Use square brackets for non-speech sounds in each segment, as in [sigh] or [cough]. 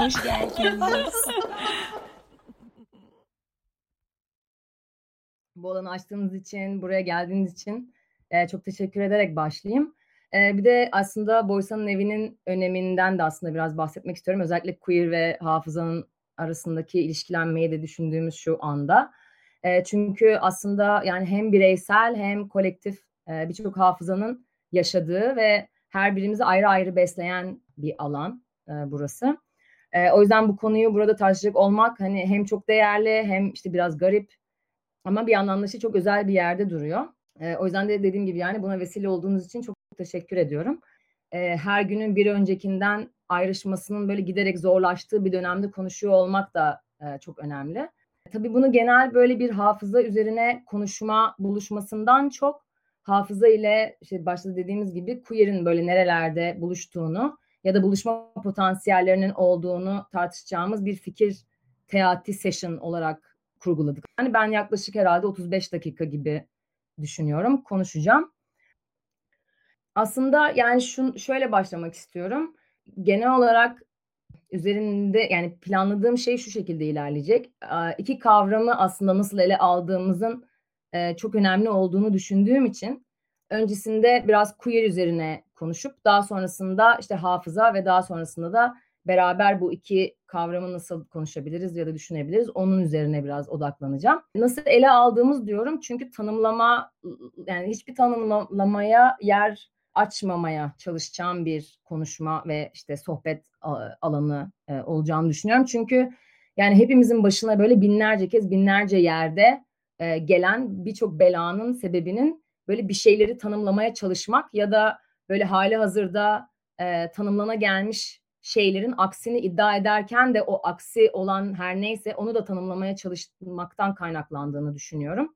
Hoş geldiniz. Bu alanı açtığınız için, buraya geldiğiniz için e, çok teşekkür ederek başlayayım. E, bir de aslında Boysa'nın evinin öneminden de aslında biraz bahsetmek istiyorum. Özellikle queer ve hafızanın arasındaki ilişkilenmeyi de düşündüğümüz şu anda. E, çünkü aslında yani hem bireysel hem kolektif e, birçok hafızanın yaşadığı ve her birimizi ayrı ayrı besleyen bir alan e, burası. E, o yüzden bu konuyu burada tartışacak olmak hani hem çok değerli hem işte biraz garip ama bir yandan da işte çok özel bir yerde duruyor. E, o yüzden de dediğim gibi yani buna vesile olduğunuz için çok teşekkür ediyorum. E, her günün bir öncekinden ayrışmasının böyle giderek zorlaştığı bir dönemde konuşuyor olmak da e, çok önemli. Tabii bunu genel böyle bir hafıza üzerine konuşma buluşmasından çok hafıza ile işte başta dediğimiz gibi queer'in böyle nerelerde buluştuğunu ya da buluşma potansiyellerinin olduğunu tartışacağımız bir fikir teati session olarak kurguladık. Yani ben yaklaşık herhalde 35 dakika gibi düşünüyorum konuşacağım. Aslında yani şun, şöyle başlamak istiyorum. Genel olarak üzerinde yani planladığım şey şu şekilde ilerleyecek. İki kavramı aslında nasıl ele aldığımızın çok önemli olduğunu düşündüğüm için öncesinde biraz queer üzerine konuşup daha sonrasında işte hafıza ve daha sonrasında da beraber bu iki kavramı nasıl konuşabiliriz ya da düşünebiliriz onun üzerine biraz odaklanacağım. Nasıl ele aldığımız diyorum çünkü tanımlama yani hiçbir tanımlamaya yer açmamaya çalışacağım bir konuşma ve işte sohbet alanı e, olacağını düşünüyorum. Çünkü yani hepimizin başına böyle binlerce kez binlerce yerde e, gelen birçok belanın sebebinin böyle bir şeyleri tanımlamaya çalışmak ya da böyle hali hazırda e, tanımlana gelmiş şeylerin aksini iddia ederken de o aksi olan her neyse onu da tanımlamaya çalışmaktan kaynaklandığını düşünüyorum.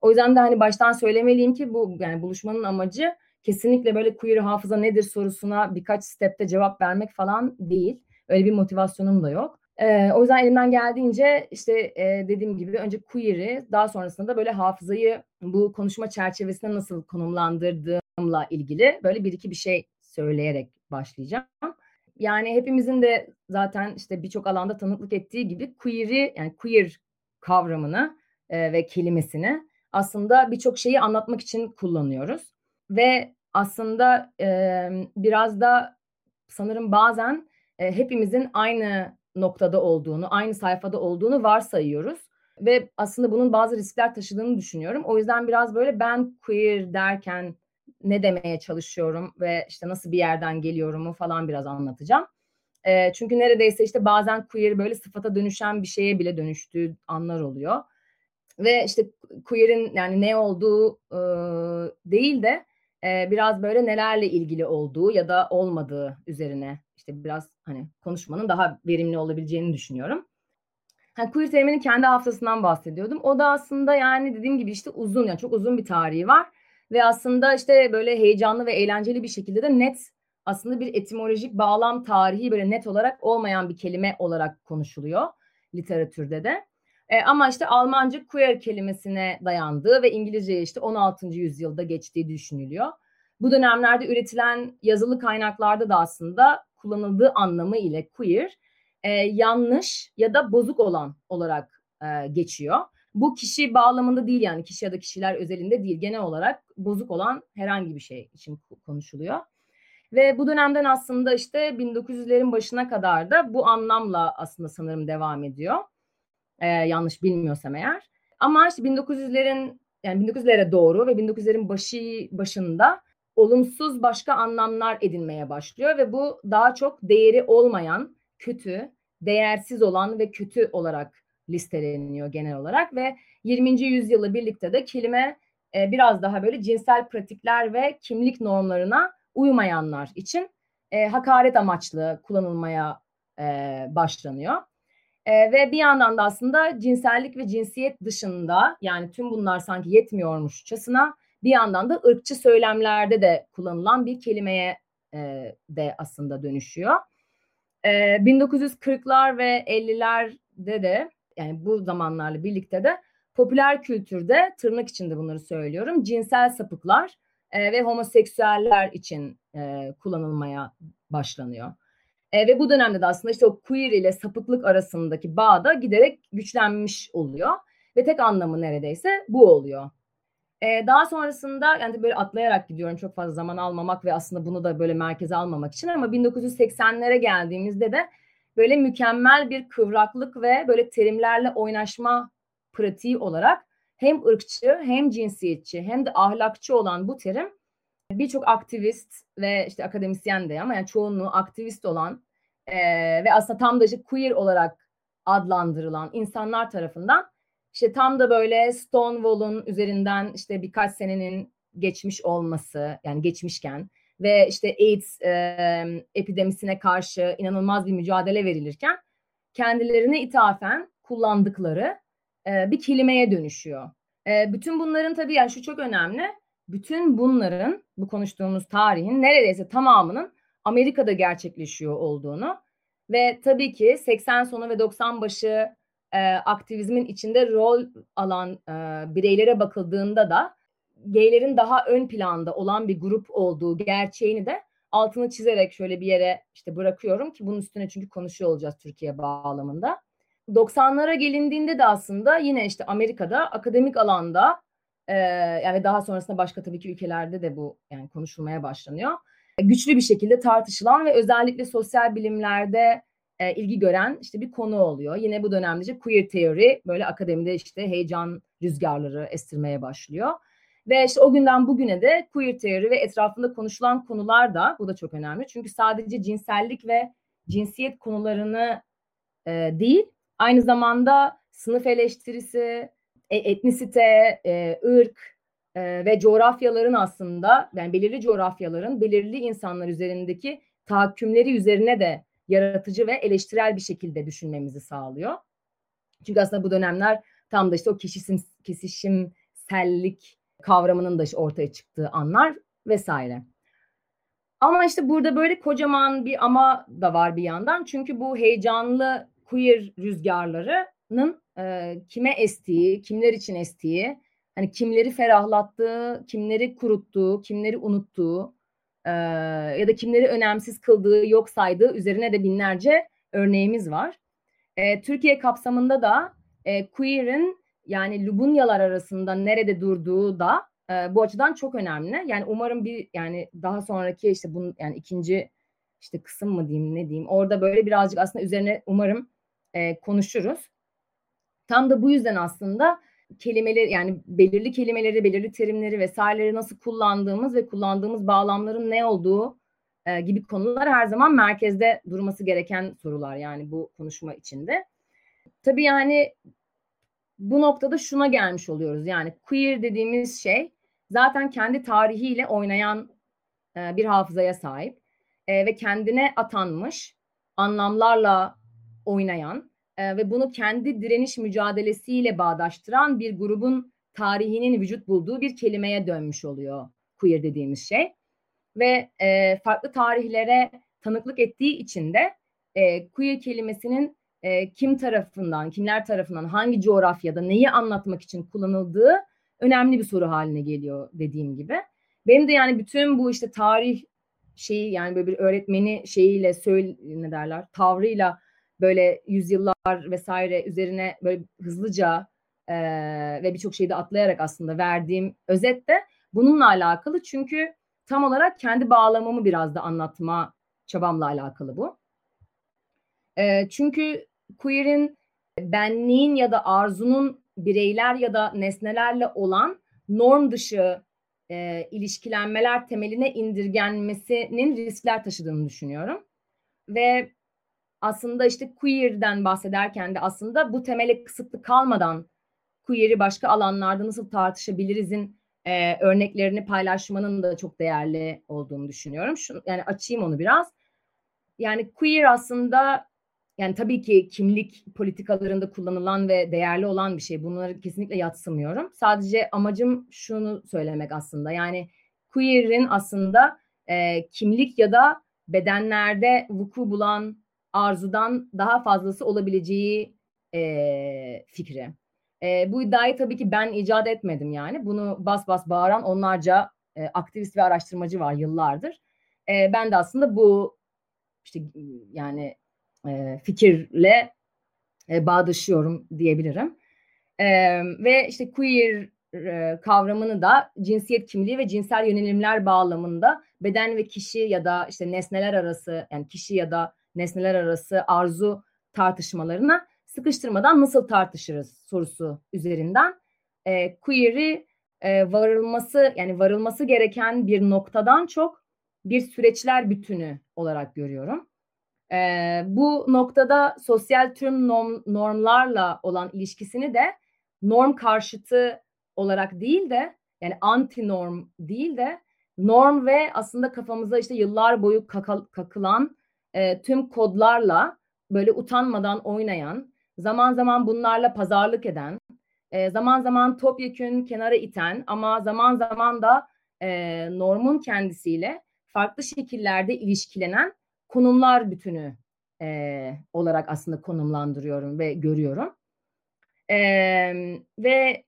O yüzden de hani baştan söylemeliyim ki bu yani buluşmanın amacı kesinlikle böyle queer hafıza nedir sorusuna birkaç stepte cevap vermek falan değil. Öyle bir motivasyonum da yok. Ee, o yüzden elimden geldiğince işte e, dediğim gibi önce queer'i daha sonrasında da böyle hafızayı bu konuşma çerçevesinde nasıl konumlandırdığımla ilgili böyle bir iki bir şey söyleyerek başlayacağım. Yani hepimizin de zaten işte birçok alanda tanıklık ettiği gibi queer'i yani queer kavramını e, ve kelimesini aslında birçok şeyi anlatmak için kullanıyoruz. Ve aslında e, biraz da sanırım bazen e, hepimizin aynı noktada olduğunu, aynı sayfada olduğunu varsayıyoruz. Ve aslında bunun bazı riskler taşıdığını düşünüyorum. O yüzden biraz böyle ben queer derken ne demeye çalışıyorum ve işte nasıl bir yerden geliyorumu falan biraz anlatacağım. E, çünkü neredeyse işte bazen queer böyle sıfata dönüşen bir şeye bile dönüştüğü anlar oluyor. Ve işte queer'in yani ne olduğu e, değil de e, biraz böyle nelerle ilgili olduğu ya da olmadığı üzerine işte biraz hani konuşmanın daha verimli olabileceğini düşünüyorum. Yani queer teriminin kendi haftasından bahsediyordum. O da aslında yani dediğim gibi işte uzun yani çok uzun bir tarihi var. Ve aslında işte böyle heyecanlı ve eğlenceli bir şekilde de net aslında bir etimolojik bağlam tarihi böyle net olarak olmayan bir kelime olarak konuşuluyor literatürde de. E, ama işte Almanca queer kelimesine dayandığı ve İngilizce işte 16. yüzyılda geçtiği düşünülüyor. Bu dönemlerde üretilen yazılı kaynaklarda da aslında kullanıldığı anlamı ile queer e, yanlış ya da bozuk olan olarak e, geçiyor. Bu kişi bağlamında değil yani kişi ya da kişiler özelinde değil genel olarak bozuk olan herhangi bir şey için konuşuluyor. Ve bu dönemden aslında işte 1900'lerin başına kadar da bu anlamla aslında sanırım devam ediyor. Ee, yanlış bilmiyorsam eğer. Ama işte 1900'lerin yani 1900'lere doğru ve 1900'lerin başı başında olumsuz başka anlamlar edinmeye başlıyor ve bu daha çok değeri olmayan, kötü, değersiz olan ve kötü olarak listeleniyor genel olarak ve 20. yüzyılla birlikte de kelime e, biraz daha böyle cinsel pratikler ve kimlik normlarına uymayanlar için e, hakaret amaçlı kullanılmaya e, başlanıyor. E, ve bir yandan da aslında cinsellik ve cinsiyet dışında yani tüm bunlar sanki yetmiyormuşçasına bir yandan da ırkçı söylemlerde de kullanılan bir kelimeye e, de aslında dönüşüyor. E, 1940'lar ve 50'lerde de yani bu zamanlarla birlikte de popüler kültürde tırnak içinde bunları söylüyorum cinsel sapıklar e, ve homoseksüeller için e, kullanılmaya başlanıyor. E, ve bu dönemde de aslında işte o queer ile sapıklık arasındaki bağ da giderek güçlenmiş oluyor. Ve tek anlamı neredeyse bu oluyor. E, daha sonrasında yani böyle atlayarak gidiyorum çok fazla zaman almamak ve aslında bunu da böyle merkeze almamak için ama 1980'lere geldiğimizde de böyle mükemmel bir kıvraklık ve böyle terimlerle oynaşma pratiği olarak hem ırkçı hem cinsiyetçi hem de ahlakçı olan bu terim birçok aktivist ve işte akademisyen de ama yani çoğunluğu aktivist olan e, ve aslında tam da işte queer olarak adlandırılan insanlar tarafından işte tam da böyle Stonewall'un üzerinden işte birkaç senenin geçmiş olması yani geçmişken ve işte AIDS e, epidemisine karşı inanılmaz bir mücadele verilirken kendilerine ithafen kullandıkları e, bir kelimeye dönüşüyor. E, bütün bunların tabii yani şu çok önemli. Bütün bunların bu konuştuğumuz tarihin neredeyse tamamının Amerika'da gerçekleşiyor olduğunu ve tabii ki 80 sonu ve 90 başı e, aktivizmin içinde rol alan e, bireylere bakıldığında da gaylerin daha ön planda olan bir grup olduğu gerçeğini de altını çizerek şöyle bir yere işte bırakıyorum ki bunun üstüne çünkü konuşuyor olacağız Türkiye bağlamında. 90'lara gelindiğinde de aslında yine işte Amerika'da akademik alanda e, yani daha sonrasında başka tabii ki ülkelerde de bu yani konuşulmaya başlanıyor. Güçlü bir şekilde tartışılan ve özellikle sosyal bilimlerde e, ilgi gören işte bir konu oluyor. Yine bu dönemde queer teori böyle akademide işte heyecan rüzgarları estirmeye başlıyor. Ve işte o günden bugüne de queer teori ve etrafında konuşulan konular da bu da çok önemli. Çünkü sadece cinsellik ve cinsiyet konularını e, değil aynı zamanda sınıf eleştirisi, e, etnisite, e, ırk e, ve coğrafyaların aslında yani belirli coğrafyaların belirli insanlar üzerindeki tahakkümleri üzerine de yaratıcı ve eleştirel bir şekilde düşünmemizi sağlıyor. Çünkü aslında bu dönemler tam da işte o kişisim, kesişimsellik kavramının da ortaya çıktığı anlar vesaire. Ama işte burada böyle kocaman bir ama da var bir yandan. Çünkü bu heyecanlı queer rüzgarlarının e, kime estiği, kimler için estiği, hani kimleri ferahlattığı, kimleri kuruttuğu, kimleri unuttuğu e, ya da kimleri önemsiz kıldığı, yok saydığı üzerine de binlerce örneğimiz var. E, Türkiye kapsamında da e, queer'in yani Lubunyalar arasında nerede durduğu da e, bu açıdan çok önemli. Yani umarım bir yani daha sonraki işte bunun yani ikinci işte kısım mı diyeyim ne diyeyim orada böyle birazcık aslında üzerine umarım e, konuşuruz. Tam da bu yüzden aslında kelimeleri yani belirli kelimeleri, belirli terimleri vesaireleri nasıl kullandığımız ve kullandığımız bağlamların ne olduğu e, gibi konular her zaman merkezde durması gereken sorular yani bu konuşma içinde. Tabii yani bu noktada şuna gelmiş oluyoruz. Yani queer dediğimiz şey zaten kendi tarihiyle oynayan e, bir hafızaya sahip e, ve kendine atanmış anlamlarla oynayan e, ve bunu kendi direniş mücadelesiyle bağdaştıran bir grubun tarihinin vücut bulduğu bir kelimeye dönmüş oluyor queer dediğimiz şey. Ve e, farklı tarihlere tanıklık ettiği için de e, queer kelimesinin e, kim tarafından, kimler tarafından, hangi coğrafyada neyi anlatmak için kullanıldığı önemli bir soru haline geliyor dediğim gibi. Benim de yani bütün bu işte tarih şeyi yani böyle bir öğretmeni şeyiyle söyle ne derler tavrıyla böyle yüzyıllar vesaire üzerine böyle hızlıca e, ve birçok şeyi de atlayarak aslında verdiğim özet de bununla alakalı. Çünkü tam olarak kendi bağlamamı biraz da anlatma çabamla alakalı bu. E, çünkü queer'in benliğin ya da arzunun bireyler ya da nesnelerle olan norm dışı e, ilişkilenmeler temeline indirgenmesinin riskler taşıdığını düşünüyorum. Ve aslında işte queer'den bahsederken de aslında bu temele kısıtlı kalmadan queer'i başka alanlarda nasıl tartışabilirizin e, örneklerini paylaşmanın da çok değerli olduğunu düşünüyorum. Şu, yani açayım onu biraz. Yani queer aslında yani tabii ki kimlik politikalarında kullanılan ve değerli olan bir şey. Bunları kesinlikle yatsımıyorum. Sadece amacım şunu söylemek aslında. Yani queer'in aslında e, kimlik ya da bedenlerde vuku bulan arzudan daha fazlası olabileceği e, fikri. E, bu iddiayı tabii ki ben icat etmedim yani. Bunu bas bas bağıran onlarca e, aktivist ve araştırmacı var yıllardır. E, ben de aslında bu işte yani e, fikirle e, bağdaşıyorum diyebilirim. E, ve işte queer kavramını da cinsiyet kimliği ve cinsel yönelimler bağlamında beden ve kişi ya da işte nesneler arası yani kişi ya da nesneler arası arzu tartışmalarına sıkıştırmadan nasıl tartışırız sorusu üzerinden e, queer'i e, varılması yani varılması gereken bir noktadan çok bir süreçler bütünü olarak görüyorum. E, bu noktada sosyal tüm norm, normlarla olan ilişkisini de norm karşıtı olarak değil de yani anti norm değil de norm ve aslında kafamıza işte yıllar boyu kaka, kakılan e, tüm kodlarla böyle utanmadan oynayan, zaman zaman bunlarla pazarlık eden, e, zaman zaman topyekün kenara iten ama zaman zaman da e, normun kendisiyle farklı şekillerde ilişkilenen konumlar bütünü e, olarak aslında konumlandırıyorum ve görüyorum. E, ve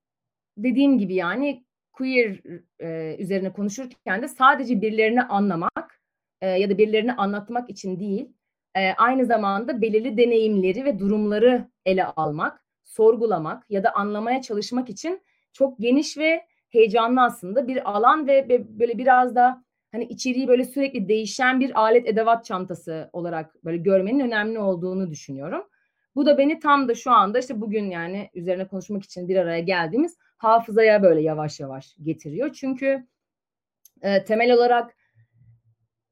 dediğim gibi yani queer e, üzerine konuşurken de sadece birilerini anlamak e, ya da birilerini anlatmak için değil, e, aynı zamanda belirli deneyimleri ve durumları ele almak, sorgulamak ya da anlamaya çalışmak için çok geniş ve heyecanlı aslında bir alan ve, böyle biraz da hani içeriği böyle sürekli değişen bir alet edevat çantası olarak böyle görmenin önemli olduğunu düşünüyorum. Bu da beni tam da şu anda işte bugün yani üzerine konuşmak için bir araya geldiğimiz hafızaya böyle yavaş yavaş getiriyor. Çünkü e, temel olarak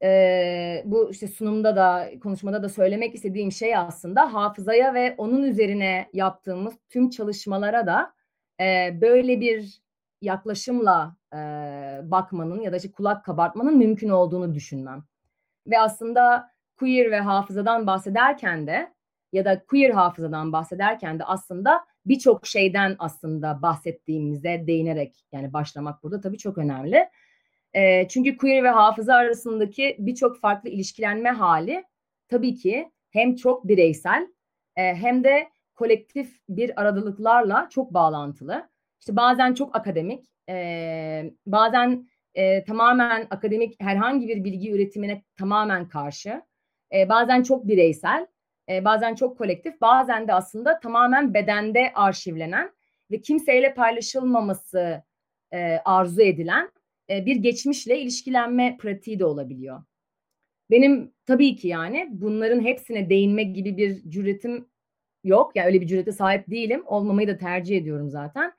e, bu işte sunumda da konuşmada da söylemek istediğim şey aslında hafızaya ve onun üzerine yaptığımız tüm çalışmalara da e, böyle bir yaklaşımla e, bakmanın ya da işte kulak kabartmanın mümkün olduğunu düşünmem. Ve aslında queer ve hafızadan bahsederken de ya da queer hafızadan bahsederken de aslında birçok şeyden aslında bahsettiğimize değinerek yani başlamak burada tabii çok önemli. E, çünkü queer ve hafıza arasındaki birçok farklı ilişkilenme hali tabii ki hem çok bireysel e, hem de kolektif bir aradılıklarla çok bağlantılı. İşte bazen çok akademik, e, bazen e, tamamen akademik herhangi bir bilgi üretimine tamamen karşı, e, bazen çok bireysel, e, bazen çok kolektif, bazen de aslında tamamen bedende arşivlenen ve kimseyle paylaşılmaması e, arzu edilen e, bir geçmişle ilişkilenme pratiği de olabiliyor. Benim tabii ki yani bunların hepsine değinmek gibi bir cüretim yok. Yani öyle bir cürete sahip değilim. Olmamayı da tercih ediyorum zaten.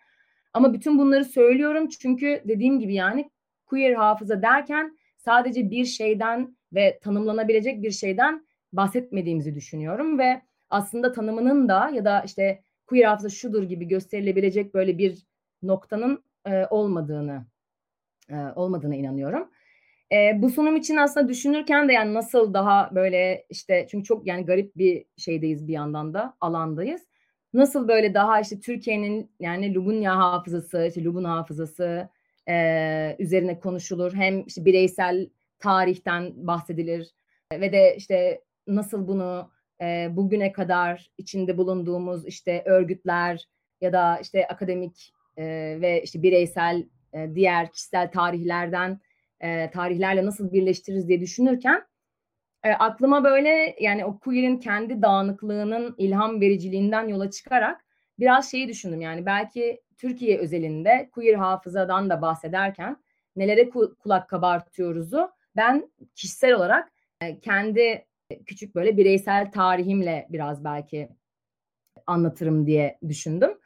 Ama bütün bunları söylüyorum çünkü dediğim gibi yani queer hafıza derken sadece bir şeyden ve tanımlanabilecek bir şeyden bahsetmediğimizi düşünüyorum ve aslında tanımının da ya da işte queer hafıza şudur gibi gösterilebilecek böyle bir noktanın e, olmadığını e, olmadığına inanıyorum. E, bu sunum için aslında düşünürken de yani nasıl daha böyle işte çünkü çok yani garip bir şeydeyiz bir yandan da alandayız. Nasıl böyle daha işte Türkiye'nin yani Lubunya hafızası, işte Lubun hafızası e, üzerine konuşulur. Hem işte bireysel tarihten bahsedilir ve de işte nasıl bunu e, bugüne kadar içinde bulunduğumuz işte örgütler ya da işte akademik e, ve işte bireysel e, diğer kişisel tarihlerden e, tarihlerle nasıl birleştiririz diye düşünürken e, aklıma böyle yani o queer'in kendi dağınıklığının ilham vericiliğinden yola çıkarak biraz şeyi düşündüm yani belki Türkiye özelinde queer hafızadan da bahsederken nelere kulak kabartıyoruzu ben kişisel olarak e, kendi küçük böyle bireysel tarihimle biraz belki anlatırım diye düşündüm.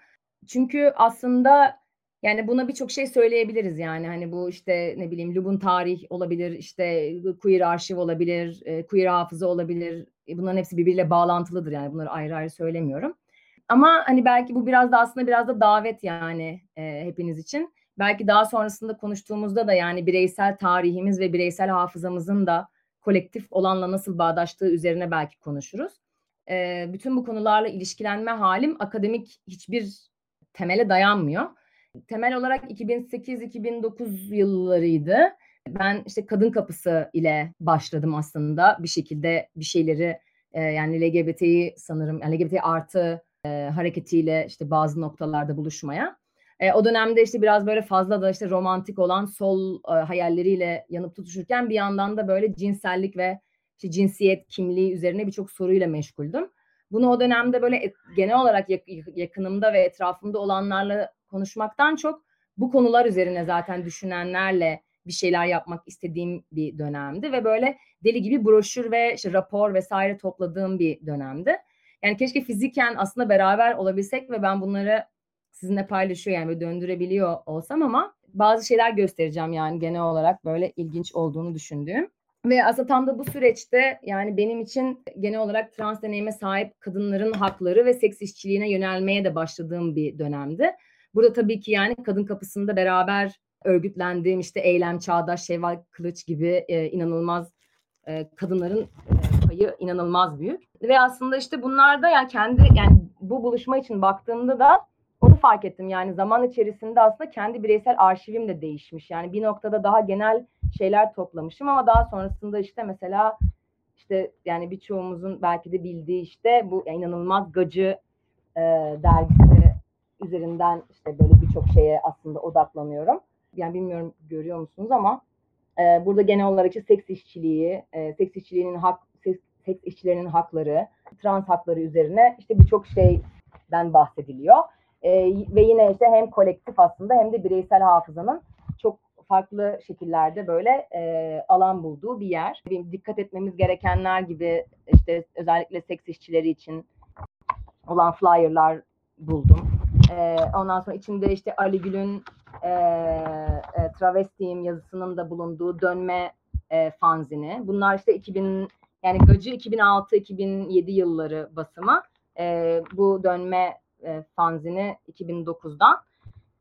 Çünkü aslında yani buna birçok şey söyleyebiliriz yani hani bu işte ne bileyim Lubun tarih olabilir işte queer arşiv olabilir queer hafıza olabilir e, bunların hepsi birbiriyle bağlantılıdır yani bunları ayrı ayrı söylemiyorum. Ama hani belki bu biraz da aslında biraz da davet yani e, hepiniz için. Belki daha sonrasında konuştuğumuzda da yani bireysel tarihimiz ve bireysel hafızamızın da kolektif olanla nasıl bağdaştığı üzerine belki konuşuruz. E, bütün bu konularla ilişkilenme halim akademik hiçbir temele dayanmıyor Temel olarak 2008-2009 yıllarıydı. Ben işte Kadın Kapısı ile başladım aslında bir şekilde bir şeyleri e, yani LGBT'yi sanırım yani LGBT artı e, hareketiyle işte bazı noktalarda buluşmaya. E, o dönemde işte biraz böyle fazla da işte romantik olan sol e, hayalleriyle yanıp tutuşurken bir yandan da böyle cinsellik ve işte cinsiyet, kimliği üzerine birçok soruyla meşguldüm. Bunu o dönemde böyle genel olarak yakınımda ve etrafımda olanlarla konuşmaktan çok bu konular üzerine zaten düşünenlerle bir şeyler yapmak istediğim bir dönemdi ve böyle deli gibi broşür ve işte rapor vesaire topladığım bir dönemdi. Yani keşke fiziken aslında beraber olabilsek ve ben bunları sizinle paylaşıyor yani döndürebiliyor olsam ama bazı şeyler göstereceğim yani genel olarak böyle ilginç olduğunu düşündüğüm. Ve aslında tam da bu süreçte yani benim için genel olarak trans deneyime sahip kadınların hakları ve seks işçiliğine yönelmeye de başladığım bir dönemdi. Burada tabii ki yani kadın kapısında beraber örgütlendiğim işte Eylem Çağdaş, Şevval Kılıç gibi e, inanılmaz e, kadınların e, payı inanılmaz büyük. Ve aslında işte bunlar da yani kendi yani bu buluşma için baktığımda da onu fark ettim. Yani zaman içerisinde aslında kendi bireysel arşivim de değişmiş. Yani bir noktada daha genel şeyler toplamışım ama daha sonrasında işte mesela işte yani birçoğumuzun belki de bildiği işte bu inanılmaz gacı e, dergisi üzerinden işte böyle birçok şeye aslında odaklanıyorum. Yani bilmiyorum görüyor musunuz ama e, burada genel olarak işte seks işçiliği, e, seks işçiliğinin hak, seks, seks işçilerinin hakları, trans hakları üzerine işte birçok şeyden bahsediliyor. E, ve yine işte hem kolektif aslında hem de bireysel hafızanın çok farklı şekillerde böyle e, alan bulduğu bir yer. Dikkat etmemiz gerekenler gibi işte özellikle seks işçileri için olan flyer'lar buldum. E, ondan sonra içinde işte Ali Gül'ün e, e, Travestiyim yazısının da bulunduğu dönme e, fanzini. Bunlar işte 2000 yani Gacı 2006-2007 yılları basımı. E, bu dönme e, fanzini 2009'dan.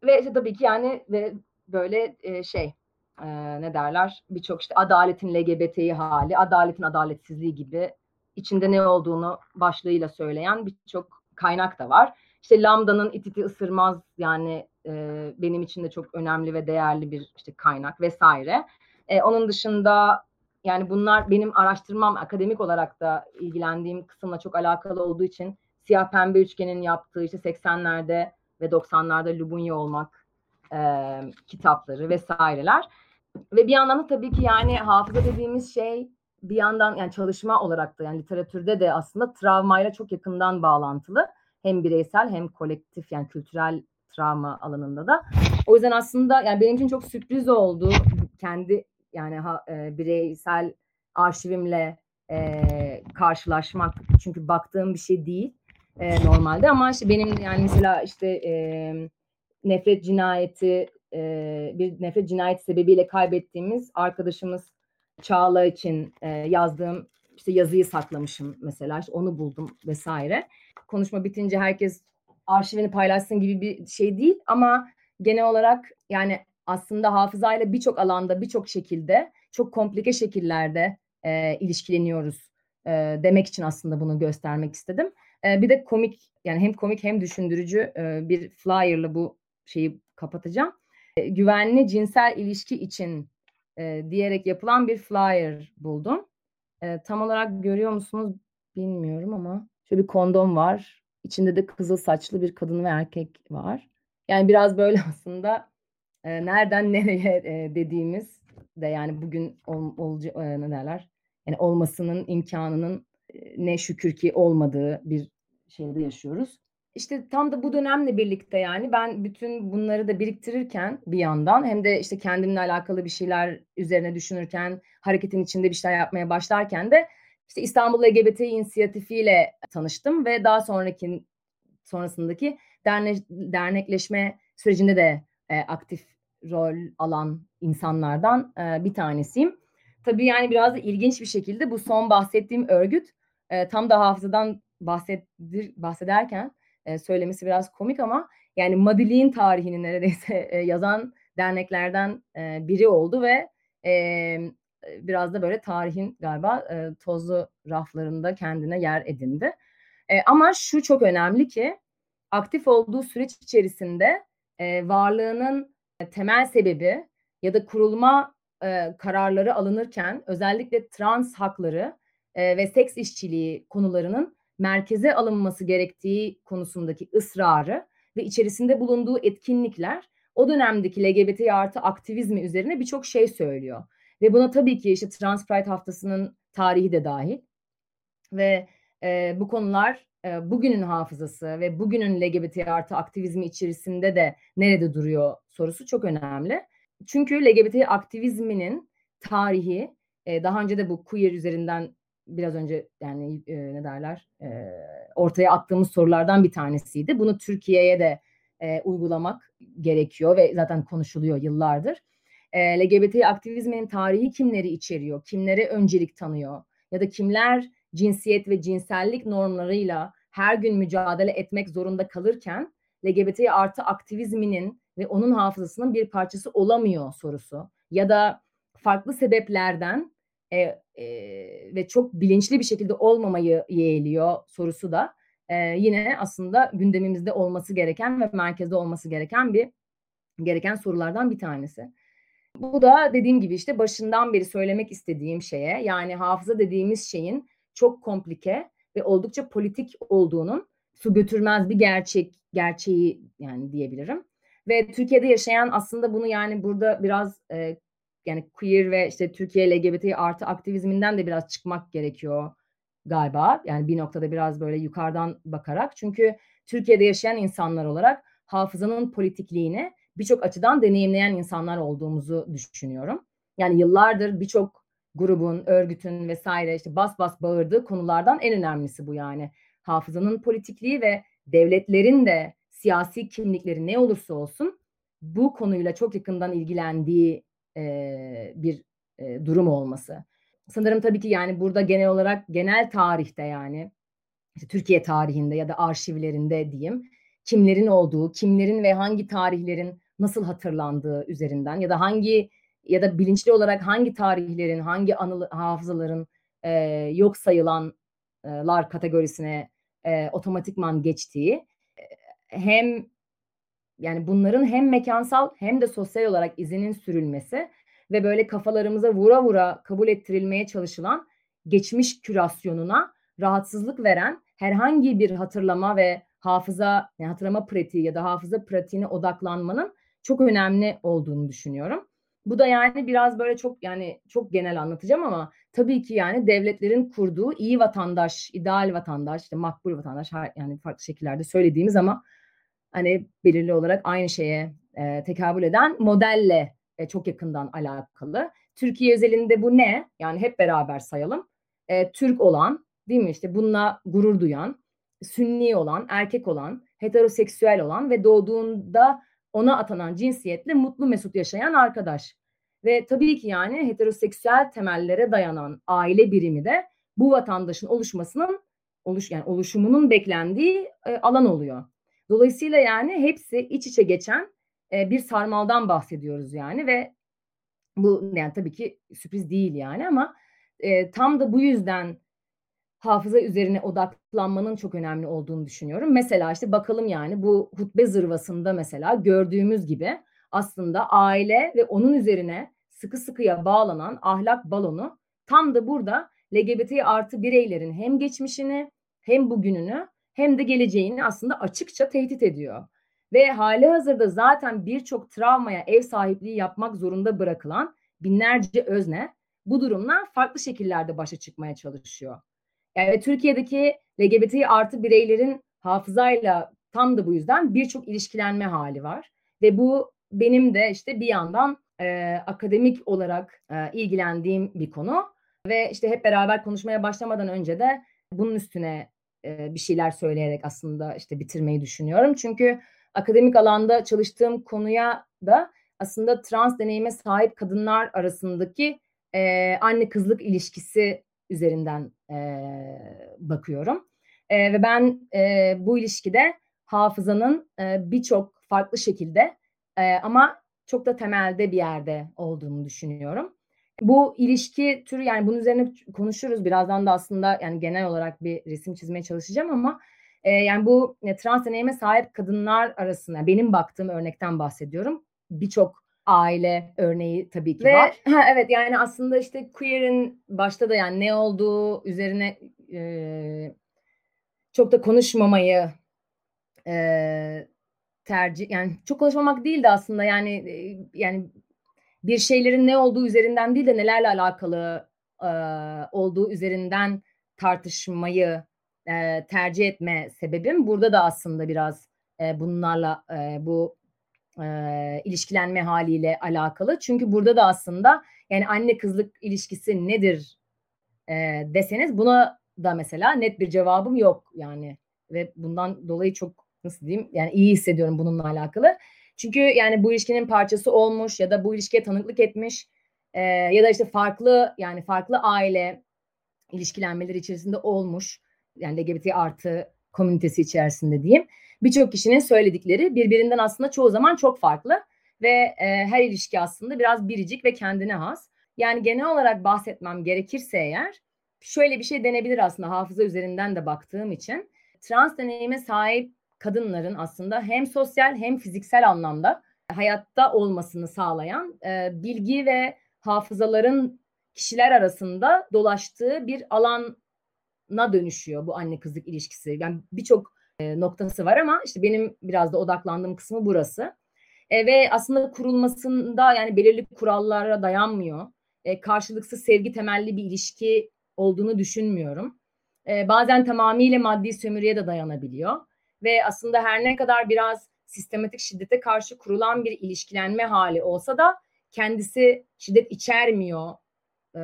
Ve işte tabii ki yani ve böyle e, şey e, ne derler birçok işte adaletin LGBT'yi hali, adaletin adaletsizliği gibi içinde ne olduğunu başlığıyla söyleyen birçok kaynak da var. İşte Lambda'nın ititi ısırmaz yani e, benim için de çok önemli ve değerli bir işte kaynak vesaire. E, onun dışında yani bunlar benim araştırmam akademik olarak da ilgilendiğim kısımla çok alakalı olduğu için siyah pembe üçgenin yaptığı işte 80'lerde ve 90'larda Lubunya olmak e, kitapları vesaireler. Ve bir yandan da tabii ki yani hafıza dediğimiz şey bir yandan yani çalışma olarak da yani literatürde de aslında travmayla çok yakından bağlantılı. Hem bireysel hem kolektif yani kültürel travma alanında da. O yüzden aslında yani benim için çok sürpriz oldu kendi yani ha, e, bireysel arşivimle e, karşılaşmak. Çünkü baktığım bir şey değil e, normalde ama işte benim yani mesela işte e, nefret cinayeti e, bir nefret cinayeti sebebiyle kaybettiğimiz arkadaşımız Çağla için e, yazdığım işte yazıyı saklamışım mesela işte onu buldum vesaire. Konuşma bitince herkes arşivini paylaşsın gibi bir şey değil ama genel olarak yani aslında hafızayla birçok alanda birçok şekilde çok komplike şekillerde e, ilişkileniyoruz e, demek için aslında bunu göstermek istedim. E, bir de komik yani hem komik hem düşündürücü e, bir flyer'la bu şeyi kapatacağım. E, güvenli cinsel ilişki için e, diyerek yapılan bir flyer buldum. E, tam olarak görüyor musunuz bilmiyorum ama şöyle bir kondom var. İçinde de kızıl saçlı bir kadın ve erkek var. Yani biraz böyle [laughs] aslında e, nereden nereye e, dediğimiz de yani bugün ol, olca, e, ne derler? Yani olmasının imkanının e, ne şükür ki olmadığı bir şeyde yaşıyoruz. İşte tam da bu dönemle birlikte yani ben bütün bunları da biriktirirken bir yandan hem de işte kendimle alakalı bir şeyler üzerine düşünürken hareketin içinde bir şeyler yapmaya başlarken de işte İstanbul LGBT inisiyatifiyle tanıştım ve daha sonraki sonrasındaki derne, dernekleşme sürecinde de e, aktif rol alan insanlardan e, bir tanesiyim. Tabii yani biraz da ilginç bir şekilde bu son bahsettiğim örgüt e, tam da hafızadan bahsedir, bahsederken e, söylemesi biraz komik ama yani Madiliğin tarihini neredeyse e, yazan derneklerden e, biri oldu ve e, biraz da böyle tarihin galiba e, tozlu raflarında kendine yer edindi. E, ama şu çok önemli ki aktif olduğu süreç içerisinde e, varlığının temel sebebi ya da kurulma e, kararları alınırken özellikle trans hakları e, ve seks işçiliği konularının merkeze alınması gerektiği konusundaki ısrarı ve içerisinde bulunduğu etkinlikler o dönemdeki LGBT artı aktivizmi üzerine birçok şey söylüyor. Ve buna tabii ki işte Trans Pride haftasının tarihi de dahil. Ve e, bu konular e, bugünün hafızası ve bugünün LGBT artı aktivizmi içerisinde de nerede duruyor sorusu çok önemli. Çünkü LGBT aktivizminin tarihi e, daha önce de bu queer üzerinden biraz önce yani e, ne derler e, ortaya attığımız sorulardan bir tanesiydi. Bunu Türkiye'ye de e, uygulamak gerekiyor ve zaten konuşuluyor yıllardır. E, LGBT aktivizminin tarihi kimleri içeriyor, kimlere öncelik tanıyor ya da kimler cinsiyet ve cinsellik normlarıyla her gün mücadele etmek zorunda kalırken LGBT artı aktivizminin ve onun hafızasının bir parçası olamıyor sorusu ya da farklı sebeplerden e, e, ve çok bilinçli bir şekilde olmamayı yeğliyor sorusu da e, yine aslında gündemimizde olması gereken ve merkezde olması gereken bir gereken sorulardan bir tanesi. Bu da dediğim gibi işte başından beri söylemek istediğim şeye yani hafıza dediğimiz şeyin çok komplike ve oldukça politik olduğunun su götürmez bir gerçek gerçeği yani diyebilirim. Ve Türkiye'de yaşayan aslında bunu yani burada biraz e, yani queer ve işte Türkiye LGBT artı aktivizminden de biraz çıkmak gerekiyor galiba. Yani bir noktada biraz böyle yukarıdan bakarak. Çünkü Türkiye'de yaşayan insanlar olarak hafızanın politikliğini birçok açıdan deneyimleyen insanlar olduğumuzu düşünüyorum. Yani yıllardır birçok grubun, örgütün vesaire işte bas bas bağırdığı konulardan en önemlisi bu yani. Hafızanın politikliği ve devletlerin de siyasi kimlikleri ne olursa olsun bu konuyla çok yakından ilgilendiği e, bir e, durum olması. Sanırım tabii ki yani burada genel olarak genel tarihte yani işte Türkiye tarihinde ya da arşivlerinde diyeyim kimlerin olduğu, kimlerin ve hangi tarihlerin nasıl hatırlandığı üzerinden ya da hangi ya da bilinçli olarak hangi tarihlerin, hangi anı hafızaların e, yok sayılanlar kategorisine e, otomatikman geçtiği hem yani bunların hem mekansal hem de sosyal olarak izinin sürülmesi ve böyle kafalarımıza vura vura kabul ettirilmeye çalışılan geçmiş kürasyonuna rahatsızlık veren herhangi bir hatırlama ve hafıza yani hatırlama pratiği ya da hafıza pratiğine odaklanmanın çok önemli olduğunu düşünüyorum. Bu da yani biraz böyle çok yani çok genel anlatacağım ama tabii ki yani devletlerin kurduğu iyi vatandaş, ideal vatandaş, işte makbul vatandaş yani farklı şekillerde söylediğimiz ama hani belirli olarak aynı şeye e, tekabül eden modelle e, çok yakından alakalı. Türkiye özelinde bu ne? Yani hep beraber sayalım. E, Türk olan, değil mi işte bununla gurur duyan, sünni olan, erkek olan, heteroseksüel olan ve doğduğunda ona atanan cinsiyetle mutlu mesut yaşayan arkadaş. Ve tabii ki yani heteroseksüel temellere dayanan aile birimi de bu vatandaşın oluşmasının oluş yani oluşumunun beklendiği e, alan oluyor. Dolayısıyla yani hepsi iç içe geçen e, bir sarmaldan bahsediyoruz yani ve bu yani tabii ki sürpriz değil yani ama e, tam da bu yüzden hafıza üzerine odaklanmanın çok önemli olduğunu düşünüyorum. Mesela işte bakalım yani bu hutbe zırvasında mesela gördüğümüz gibi aslında aile ve onun üzerine sıkı sıkıya bağlanan ahlak balonu tam da burada LGBT artı bireylerin hem geçmişini hem bugününü hem de geleceğini aslında açıkça tehdit ediyor. Ve hali hazırda zaten birçok travmaya ev sahipliği yapmak zorunda bırakılan binlerce özne bu durumla farklı şekillerde başa çıkmaya çalışıyor. Yani Türkiye'deki LGBT artı bireylerin hafızayla tam da bu yüzden birçok ilişkilenme hali var. Ve bu benim de işte bir yandan e, akademik olarak e, ilgilendiğim bir konu. Ve işte hep beraber konuşmaya başlamadan önce de bunun üstüne e, bir şeyler söyleyerek aslında işte bitirmeyi düşünüyorum. Çünkü akademik alanda çalıştığım konuya da aslında trans deneyime sahip kadınlar arasındaki e, anne kızlık ilişkisi üzerinden e, bakıyorum. E, ve ben e, bu ilişkide hafızanın e, birçok farklı şekilde e, ama çok da temelde bir yerde olduğunu düşünüyorum. Bu ilişki türü yani bunun üzerine konuşuruz. Birazdan da aslında yani genel olarak bir resim çizmeye çalışacağım ama e, yani bu e, trans deneyime sahip kadınlar arasında benim baktığım örnekten bahsediyorum. Birçok aile örneği tabii ki Ve, var. Ha, evet yani aslında işte queer'in başta da yani ne olduğu üzerine e, çok da konuşmamayı e, tercih yani çok konuşmamak değil de aslında yani e, yani bir şeylerin ne olduğu üzerinden değil de nelerle alakalı e, olduğu üzerinden tartışmayı e, tercih etme sebebim burada da aslında biraz e, bunlarla e, bu e, ilişkilenme haliyle alakalı. Çünkü burada da aslında yani anne kızlık ilişkisi nedir e, deseniz buna da mesela net bir cevabım yok yani ve bundan dolayı çok nasıl diyeyim yani iyi hissediyorum bununla alakalı. Çünkü yani bu ilişkinin parçası olmuş ya da bu ilişkiye tanıklık etmiş e, ya da işte farklı yani farklı aile ilişkilenmeleri içerisinde olmuş yani LGBT artı komünitesi içerisinde diyeyim. Birçok kişinin söyledikleri birbirinden aslında çoğu zaman çok farklı ve e, her ilişki aslında biraz biricik ve kendine has. Yani genel olarak bahsetmem gerekirse eğer şöyle bir şey denebilir aslında hafıza üzerinden de baktığım için. Trans deneyime sahip kadınların aslında hem sosyal hem fiziksel anlamda hayatta olmasını sağlayan e, bilgi ve hafızaların kişiler arasında dolaştığı bir alana dönüşüyor bu anne kızlık ilişkisi. Yani birçok e, noktası var ama işte benim biraz da odaklandığım kısmı burası. E, ve aslında kurulmasında yani belirli kurallara dayanmıyor. E, karşılıksız sevgi temelli bir ilişki olduğunu düşünmüyorum. E, bazen tamamıyla maddi sömürüye de dayanabiliyor. Ve aslında her ne kadar biraz sistematik şiddete karşı kurulan bir ilişkilenme hali olsa da kendisi şiddet içermiyor e,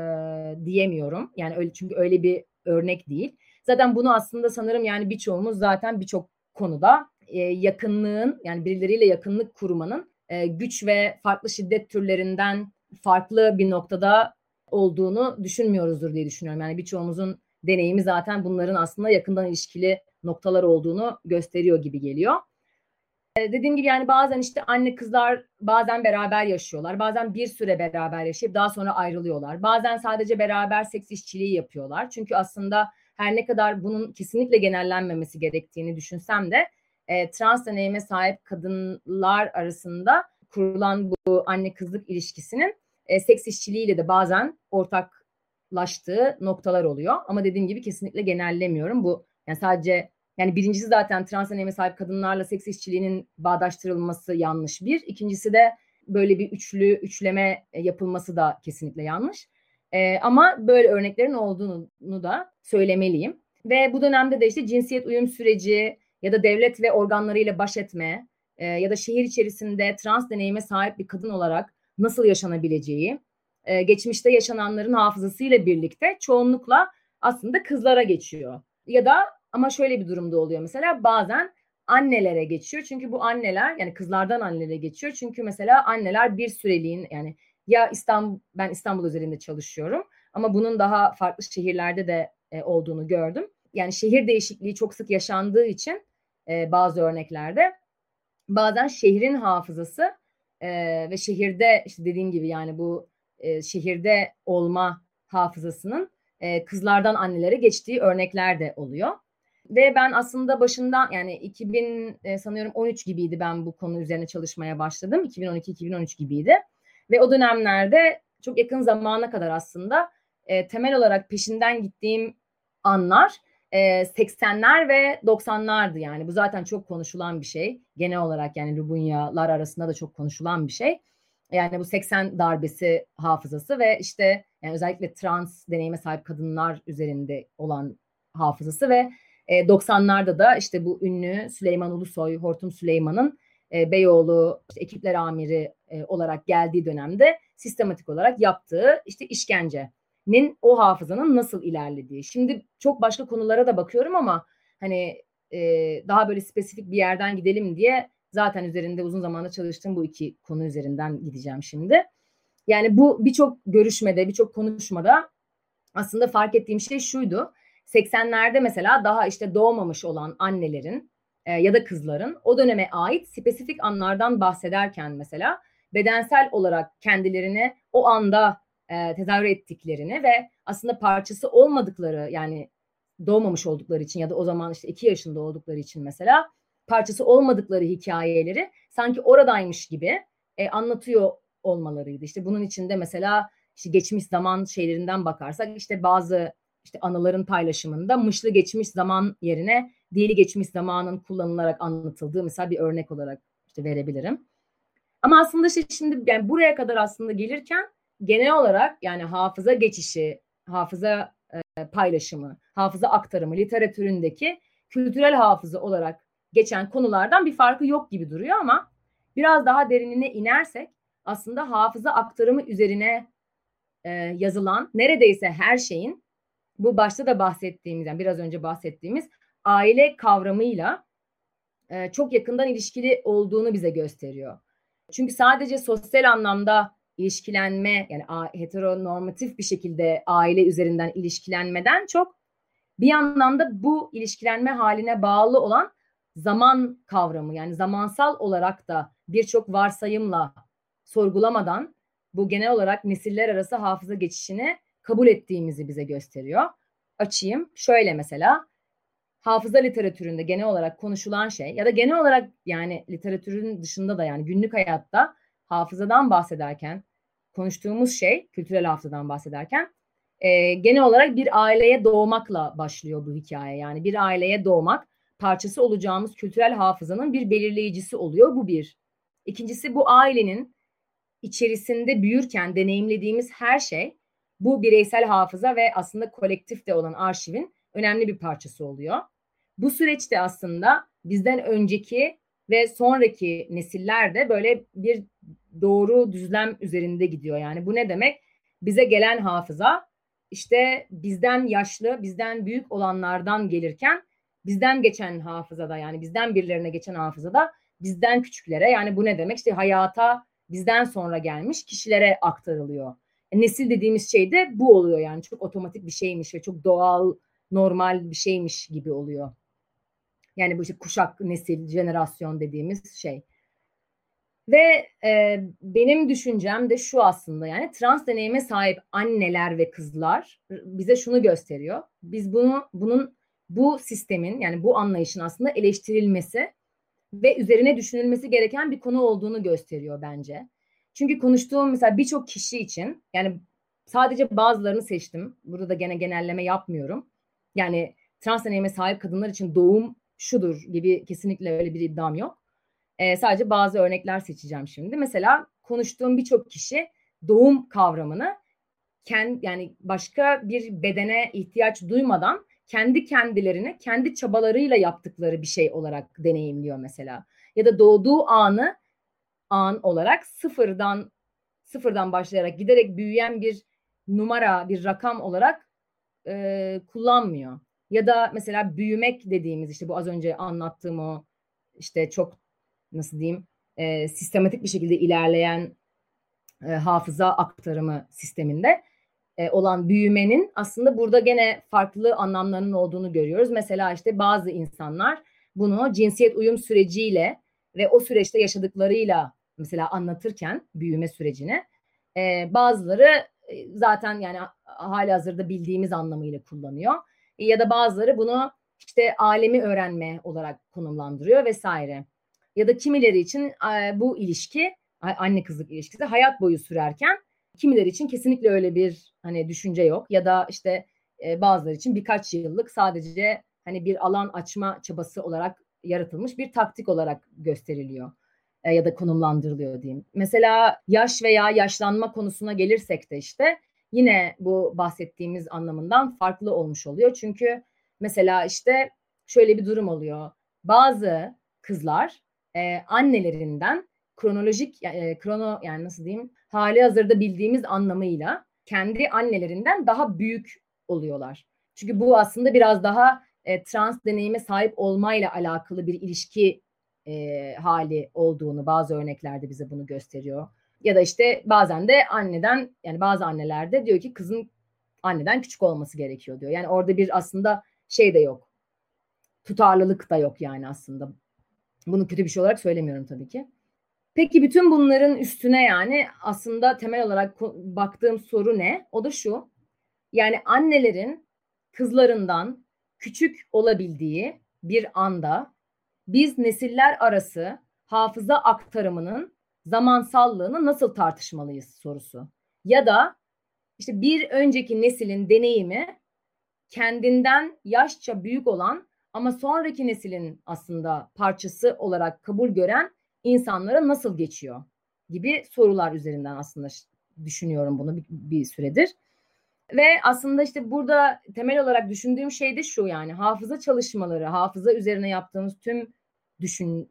diyemiyorum. Yani öyle çünkü öyle bir örnek değil. Zaten bunu aslında sanırım yani birçoğumuz zaten birçok konuda e, yakınlığın yani birileriyle yakınlık kurmanın e, güç ve farklı şiddet türlerinden farklı bir noktada olduğunu düşünmüyoruzdur diye düşünüyorum. Yani birçoğumuzun deneyimi zaten bunların aslında yakından ilişkili noktalar olduğunu gösteriyor gibi geliyor. Ee, dediğim gibi yani bazen işte anne kızlar bazen beraber yaşıyorlar. Bazen bir süre beraber yaşayıp daha sonra ayrılıyorlar. Bazen sadece beraber seks işçiliği yapıyorlar. Çünkü aslında her ne kadar bunun kesinlikle genellenmemesi gerektiğini düşünsem de e, trans deneyime sahip kadınlar arasında kurulan bu anne kızlık ilişkisinin e, seks işçiliğiyle de bazen ortaklaştığı noktalar oluyor. Ama dediğim gibi kesinlikle genellemiyorum. Bu yani sadece yani birincisi zaten trans deneyime sahip kadınlarla seks işçiliğinin bağdaştırılması yanlış bir. İkincisi de böyle bir üçlü üçleme e, yapılması da kesinlikle yanlış. E, ama böyle örneklerin olduğunu da söylemeliyim. Ve bu dönemde de işte cinsiyet uyum süreci ya da devlet ve organlarıyla baş etme e, ya da şehir içerisinde trans deneyime sahip bir kadın olarak nasıl yaşanabileceği, e, geçmişte yaşananların hafızasıyla birlikte çoğunlukla aslında kızlara geçiyor. Ya da ama şöyle bir durumda oluyor mesela bazen annelere geçiyor. Çünkü bu anneler yani kızlardan annelere geçiyor. Çünkü mesela anneler bir süreliğin yani ya İstanbul ben İstanbul üzerinde çalışıyorum ama bunun daha farklı şehirlerde de e, olduğunu gördüm. Yani şehir değişikliği çok sık yaşandığı için e, bazı örneklerde bazen şehrin hafızası e, ve şehirde işte dediğim gibi yani bu e, şehirde olma hafızasının e, kızlardan annelere geçtiği örnekler de oluyor. Ve ben aslında başından yani 2000 e, sanıyorum 13 gibiydi ben bu konu üzerine çalışmaya başladım. 2012-2013 gibiydi. Ve o dönemlerde çok yakın zamana kadar aslında e, temel olarak peşinden gittiğim anlar e, 80'ler ve 90'lardı yani. Bu zaten çok konuşulan bir şey. Genel olarak yani Lubunyalar arasında da çok konuşulan bir şey. Yani bu 80 darbesi hafızası ve işte yani özellikle trans deneyime sahip kadınlar üzerinde olan hafızası ve e, 90'larda da işte bu ünlü Süleyman Ulusoy, Hortum Süleyman'ın e, Beyoğlu işte ekipler amiri e, olarak geldiği dönemde sistematik olarak yaptığı işte işkencenin o hafızanın nasıl ilerlediği. Şimdi çok başka konulara da bakıyorum ama hani e, daha böyle spesifik bir yerden gidelim diye zaten üzerinde uzun zamanda çalıştığım bu iki konu üzerinden gideceğim şimdi. Yani bu birçok görüşmede, birçok konuşmada aslında fark ettiğim şey şuydu. 80'lerde mesela daha işte doğmamış olan annelerin e, ya da kızların o döneme ait spesifik anlardan bahsederken mesela bedensel olarak kendilerini o anda e, tezahür ettiklerini ve aslında parçası olmadıkları yani doğmamış oldukları için ya da o zaman işte iki yaşında oldukları için mesela parçası olmadıkları hikayeleri sanki oradaymış gibi e, anlatıyor olmalarıydı. İşte bunun içinde mesela işte geçmiş zaman şeylerinden bakarsak işte bazı işte anıların paylaşımında mışlı geçmiş zaman yerine dili geçmiş zamanın kullanılarak anlatıldığı mesela bir örnek olarak işte verebilirim. Ama aslında işte şimdi yani buraya kadar aslında gelirken genel olarak yani hafıza geçişi, hafıza e, paylaşımı, hafıza aktarımı literatüründeki kültürel hafıza olarak geçen konulardan bir farkı yok gibi duruyor ama biraz daha derinine inersek aslında hafıza aktarımı üzerine e, yazılan neredeyse her şeyin bu başta da bahsettiğimiz yani biraz önce bahsettiğimiz aile kavramıyla e, çok yakından ilişkili olduğunu bize gösteriyor. Çünkü sadece sosyal anlamda ilişkilenme yani heteronormatif bir şekilde aile üzerinden ilişkilenmeden çok bir anlamda bu ilişkilenme haline bağlı olan zaman kavramı yani zamansal olarak da birçok varsayımla sorgulamadan bu genel olarak nesiller arası hafıza geçişini kabul ettiğimizi bize gösteriyor. Açayım. Şöyle mesela hafıza literatüründe genel olarak konuşulan şey ya da genel olarak yani literatürün dışında da yani günlük hayatta hafızadan bahsederken konuştuğumuz şey kültürel hafızadan bahsederken e, genel olarak bir aileye doğmakla başlıyor bu hikaye. Yani bir aileye doğmak parçası olacağımız kültürel hafızanın bir belirleyicisi oluyor. Bu bir. İkincisi bu ailenin içerisinde büyürken deneyimlediğimiz her şey bu bireysel hafıza ve aslında kolektif de olan arşivin önemli bir parçası oluyor. Bu süreçte aslında bizden önceki ve sonraki nesiller de böyle bir doğru düzlem üzerinde gidiyor. Yani bu ne demek? Bize gelen hafıza işte bizden yaşlı, bizden büyük olanlardan gelirken bizden geçen hafızada yani bizden birilerine geçen hafızada bizden küçüklere yani bu ne demek? İşte hayata bizden sonra gelmiş kişilere aktarılıyor. Nesil dediğimiz şey de bu oluyor yani çok otomatik bir şeymiş ve çok doğal, normal bir şeymiş gibi oluyor. Yani bu işte kuşak, nesil, jenerasyon dediğimiz şey. Ve e, benim düşüncem de şu aslında yani trans deneyime sahip anneler ve kızlar bize şunu gösteriyor. Biz bunu bunun bu sistemin yani bu anlayışın aslında eleştirilmesi ve üzerine düşünülmesi gereken bir konu olduğunu gösteriyor bence. Çünkü konuştuğum mesela birçok kişi için yani sadece bazılarını seçtim. Burada da gene genelleme yapmıyorum. Yani trans deneyime sahip kadınlar için doğum şudur gibi kesinlikle öyle bir iddiam yok. Ee, sadece bazı örnekler seçeceğim şimdi. Mesela konuştuğum birçok kişi doğum kavramını kendi yani başka bir bedene ihtiyaç duymadan kendi kendilerine kendi çabalarıyla yaptıkları bir şey olarak deneyimliyor mesela. Ya da doğduğu anı an olarak sıfırdan sıfırdan başlayarak giderek büyüyen bir numara, bir rakam olarak e, kullanmıyor. Ya da mesela büyümek dediğimiz işte bu az önce anlattığım o işte çok nasıl diyeyim e, sistematik bir şekilde ilerleyen e, hafıza aktarımı sisteminde e, olan büyümenin aslında burada gene farklı anlamlarının olduğunu görüyoruz. Mesela işte bazı insanlar bunu cinsiyet uyum süreciyle ve o süreçte yaşadıklarıyla mesela anlatırken büyüme sürecini e, bazıları e, zaten yani hali hazırda bildiğimiz anlamıyla kullanıyor. Ya da bazıları bunu işte alemi öğrenme olarak konumlandırıyor vesaire. Ya da kimileri için bu ilişki anne kızlık ilişkisi hayat boyu sürerken kimileri için kesinlikle öyle bir hani düşünce yok ya da işte e, bazıları için birkaç yıllık sadece hani bir alan açma çabası olarak yaratılmış bir taktik olarak gösteriliyor e, ya da konumlandırılıyor diyeyim. Mesela yaş veya yaşlanma konusuna gelirsek de işte yine bu bahsettiğimiz anlamından farklı olmuş oluyor. Çünkü mesela işte şöyle bir durum oluyor. Bazı kızlar e, annelerinden kronolojik e, krono yani nasıl diyeyim hali hazırda bildiğimiz anlamıyla kendi annelerinden daha büyük oluyorlar. Çünkü bu aslında biraz daha e, trans deneyime sahip olmayla alakalı bir ilişki e, hali olduğunu bazı örneklerde bize bunu gösteriyor. Ya da işte bazen de anneden yani bazı annelerde diyor ki kızın anneden küçük olması gerekiyor diyor. Yani orada bir aslında şey de yok. Tutarlılık da yok yani aslında. Bunu kötü bir şey olarak söylemiyorum tabii ki. Peki bütün bunların üstüne yani aslında temel olarak baktığım soru ne? O da şu. Yani annelerin kızlarından küçük olabildiği bir anda biz nesiller arası hafıza aktarımının zamansallığını nasıl tartışmalıyız sorusu. Ya da işte bir önceki neslin deneyimi kendinden yaşça büyük olan ama sonraki neslin aslında parçası olarak kabul gören insanlara nasıl geçiyor? gibi sorular üzerinden aslında düşünüyorum bunu bir, bir süredir. Ve aslında işte burada temel olarak düşündüğüm şey de şu yani hafıza çalışmaları, hafıza üzerine yaptığımız tüm düşün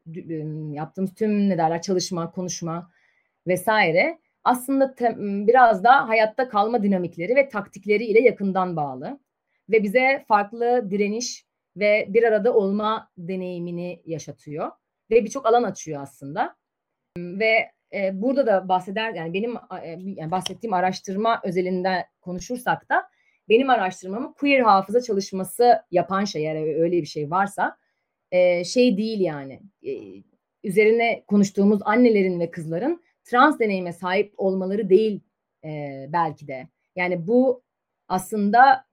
yaptığımız tüm ne derler çalışma, konuşma vesaire aslında te, biraz da hayatta kalma dinamikleri ve taktikleri ile yakından bağlı ve bize farklı direniş ve bir arada olma deneyimini yaşatıyor ve birçok alan açıyor aslında. Ve e, burada da bahseder yani benim e, yani bahsettiğim araştırma özelinde konuşursak da benim araştırmamı queer hafıza çalışması yapan şey eğer öyle bir şey varsa e, şey değil yani e, üzerine konuştuğumuz annelerin ve kızların trans deneyime sahip olmaları değil e, belki de. Yani bu aslında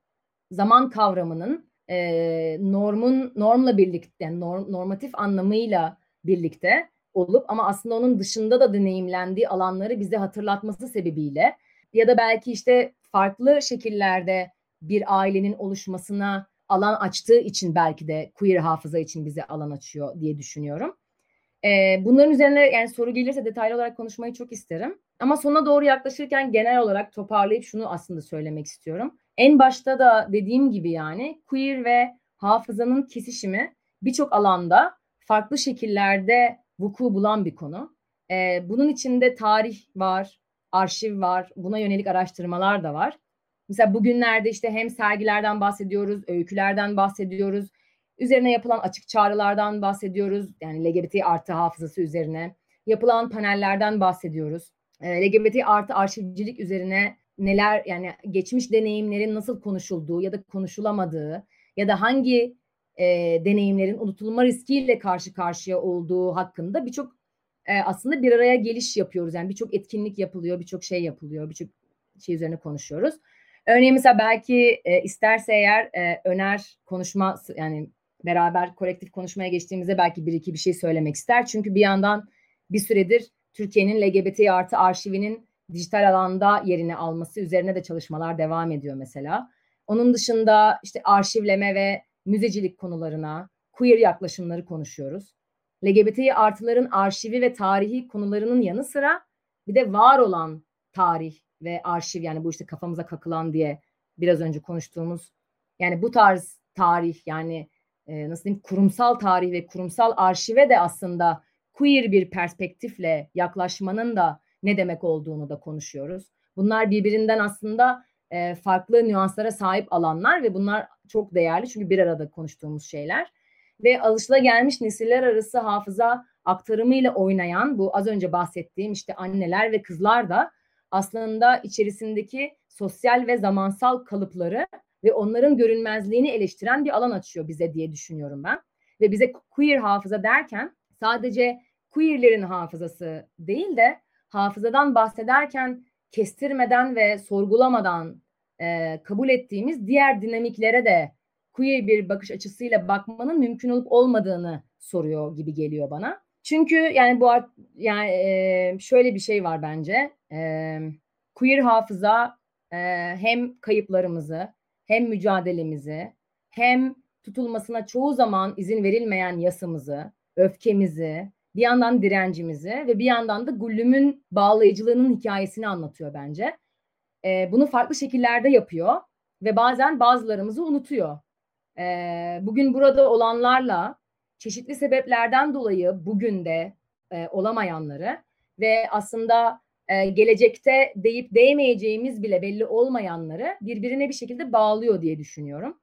zaman kavramının e, normun normla birlikte yani norm, normatif anlamıyla birlikte olup ama aslında onun dışında da deneyimlendiği alanları bize hatırlatması sebebiyle ya da belki işte farklı şekillerde bir ailenin oluşmasına alan açtığı için belki de queer hafıza için bize alan açıyor diye düşünüyorum. Ee, bunların üzerine yani soru gelirse detaylı olarak konuşmayı çok isterim. Ama sona doğru yaklaşırken genel olarak toparlayıp şunu aslında söylemek istiyorum. En başta da dediğim gibi yani queer ve hafızanın kesişimi birçok alanda farklı şekillerde vuku bulan bir konu. Ee, bunun içinde tarih var, arşiv var, buna yönelik araştırmalar da var. Mesela bugünlerde işte hem sergilerden bahsediyoruz, öykülerden bahsediyoruz, üzerine yapılan açık çağrılardan bahsediyoruz. Yani LGBT artı hafızası üzerine yapılan panellerden bahsediyoruz. E, LGBT artı arşivcilik üzerine neler yani geçmiş deneyimlerin nasıl konuşulduğu ya da konuşulamadığı ya da hangi e, deneyimlerin unutulma riskiyle karşı karşıya olduğu hakkında birçok e, aslında bir araya geliş yapıyoruz. Yani birçok etkinlik yapılıyor, birçok şey yapılıyor, birçok şey üzerine konuşuyoruz. Örneğin mesela belki e, isterse eğer e, Öner konuşma yani beraber kolektif konuşmaya geçtiğimizde belki bir iki bir şey söylemek ister. Çünkü bir yandan bir süredir Türkiye'nin LGBT artı arşivinin dijital alanda yerini alması üzerine de çalışmalar devam ediyor mesela. Onun dışında işte arşivleme ve müzecilik konularına, queer yaklaşımları konuşuyoruz. LGBT artıların arşivi ve tarihi konularının yanı sıra bir de var olan tarih ve arşiv yani bu işte kafamıza kakılan diye biraz önce konuştuğumuz yani bu tarz tarih yani e, nasıl diyeyim kurumsal tarih ve kurumsal arşive de aslında queer bir perspektifle yaklaşmanın da ne demek olduğunu da konuşuyoruz. Bunlar birbirinden aslında e, farklı nüanslara sahip alanlar ve bunlar çok değerli çünkü bir arada konuştuğumuz şeyler. Ve alışılagelmiş nesiller arası hafıza aktarımıyla oynayan bu az önce bahsettiğim işte anneler ve kızlar da aslında içerisindeki sosyal ve zamansal kalıpları ve onların görünmezliğini eleştiren bir alan açıyor bize diye düşünüyorum ben. Ve bize queer hafıza derken sadece queerlerin hafızası değil de hafızadan bahsederken kestirmeden ve sorgulamadan e, kabul ettiğimiz diğer dinamiklere de queer bir bakış açısıyla bakmanın mümkün olup olmadığını soruyor gibi geliyor bana. Çünkü yani bu yani e, şöyle bir şey var bence. E, queer hafıza e, hem kayıplarımızı hem mücadelemizi hem tutulmasına çoğu zaman izin verilmeyen yasımızı, öfkemizi, bir yandan direncimizi ve bir yandan da Gullüm'ün bağlayıcılığının hikayesini anlatıyor bence. E, bunu farklı şekillerde yapıyor ve bazen bazılarımızı unutuyor. E, bugün burada olanlarla çeşitli sebeplerden dolayı bugün de e, olamayanları ve aslında e, gelecekte deyip değmeyeceğimiz bile belli olmayanları birbirine bir şekilde bağlıyor diye düşünüyorum.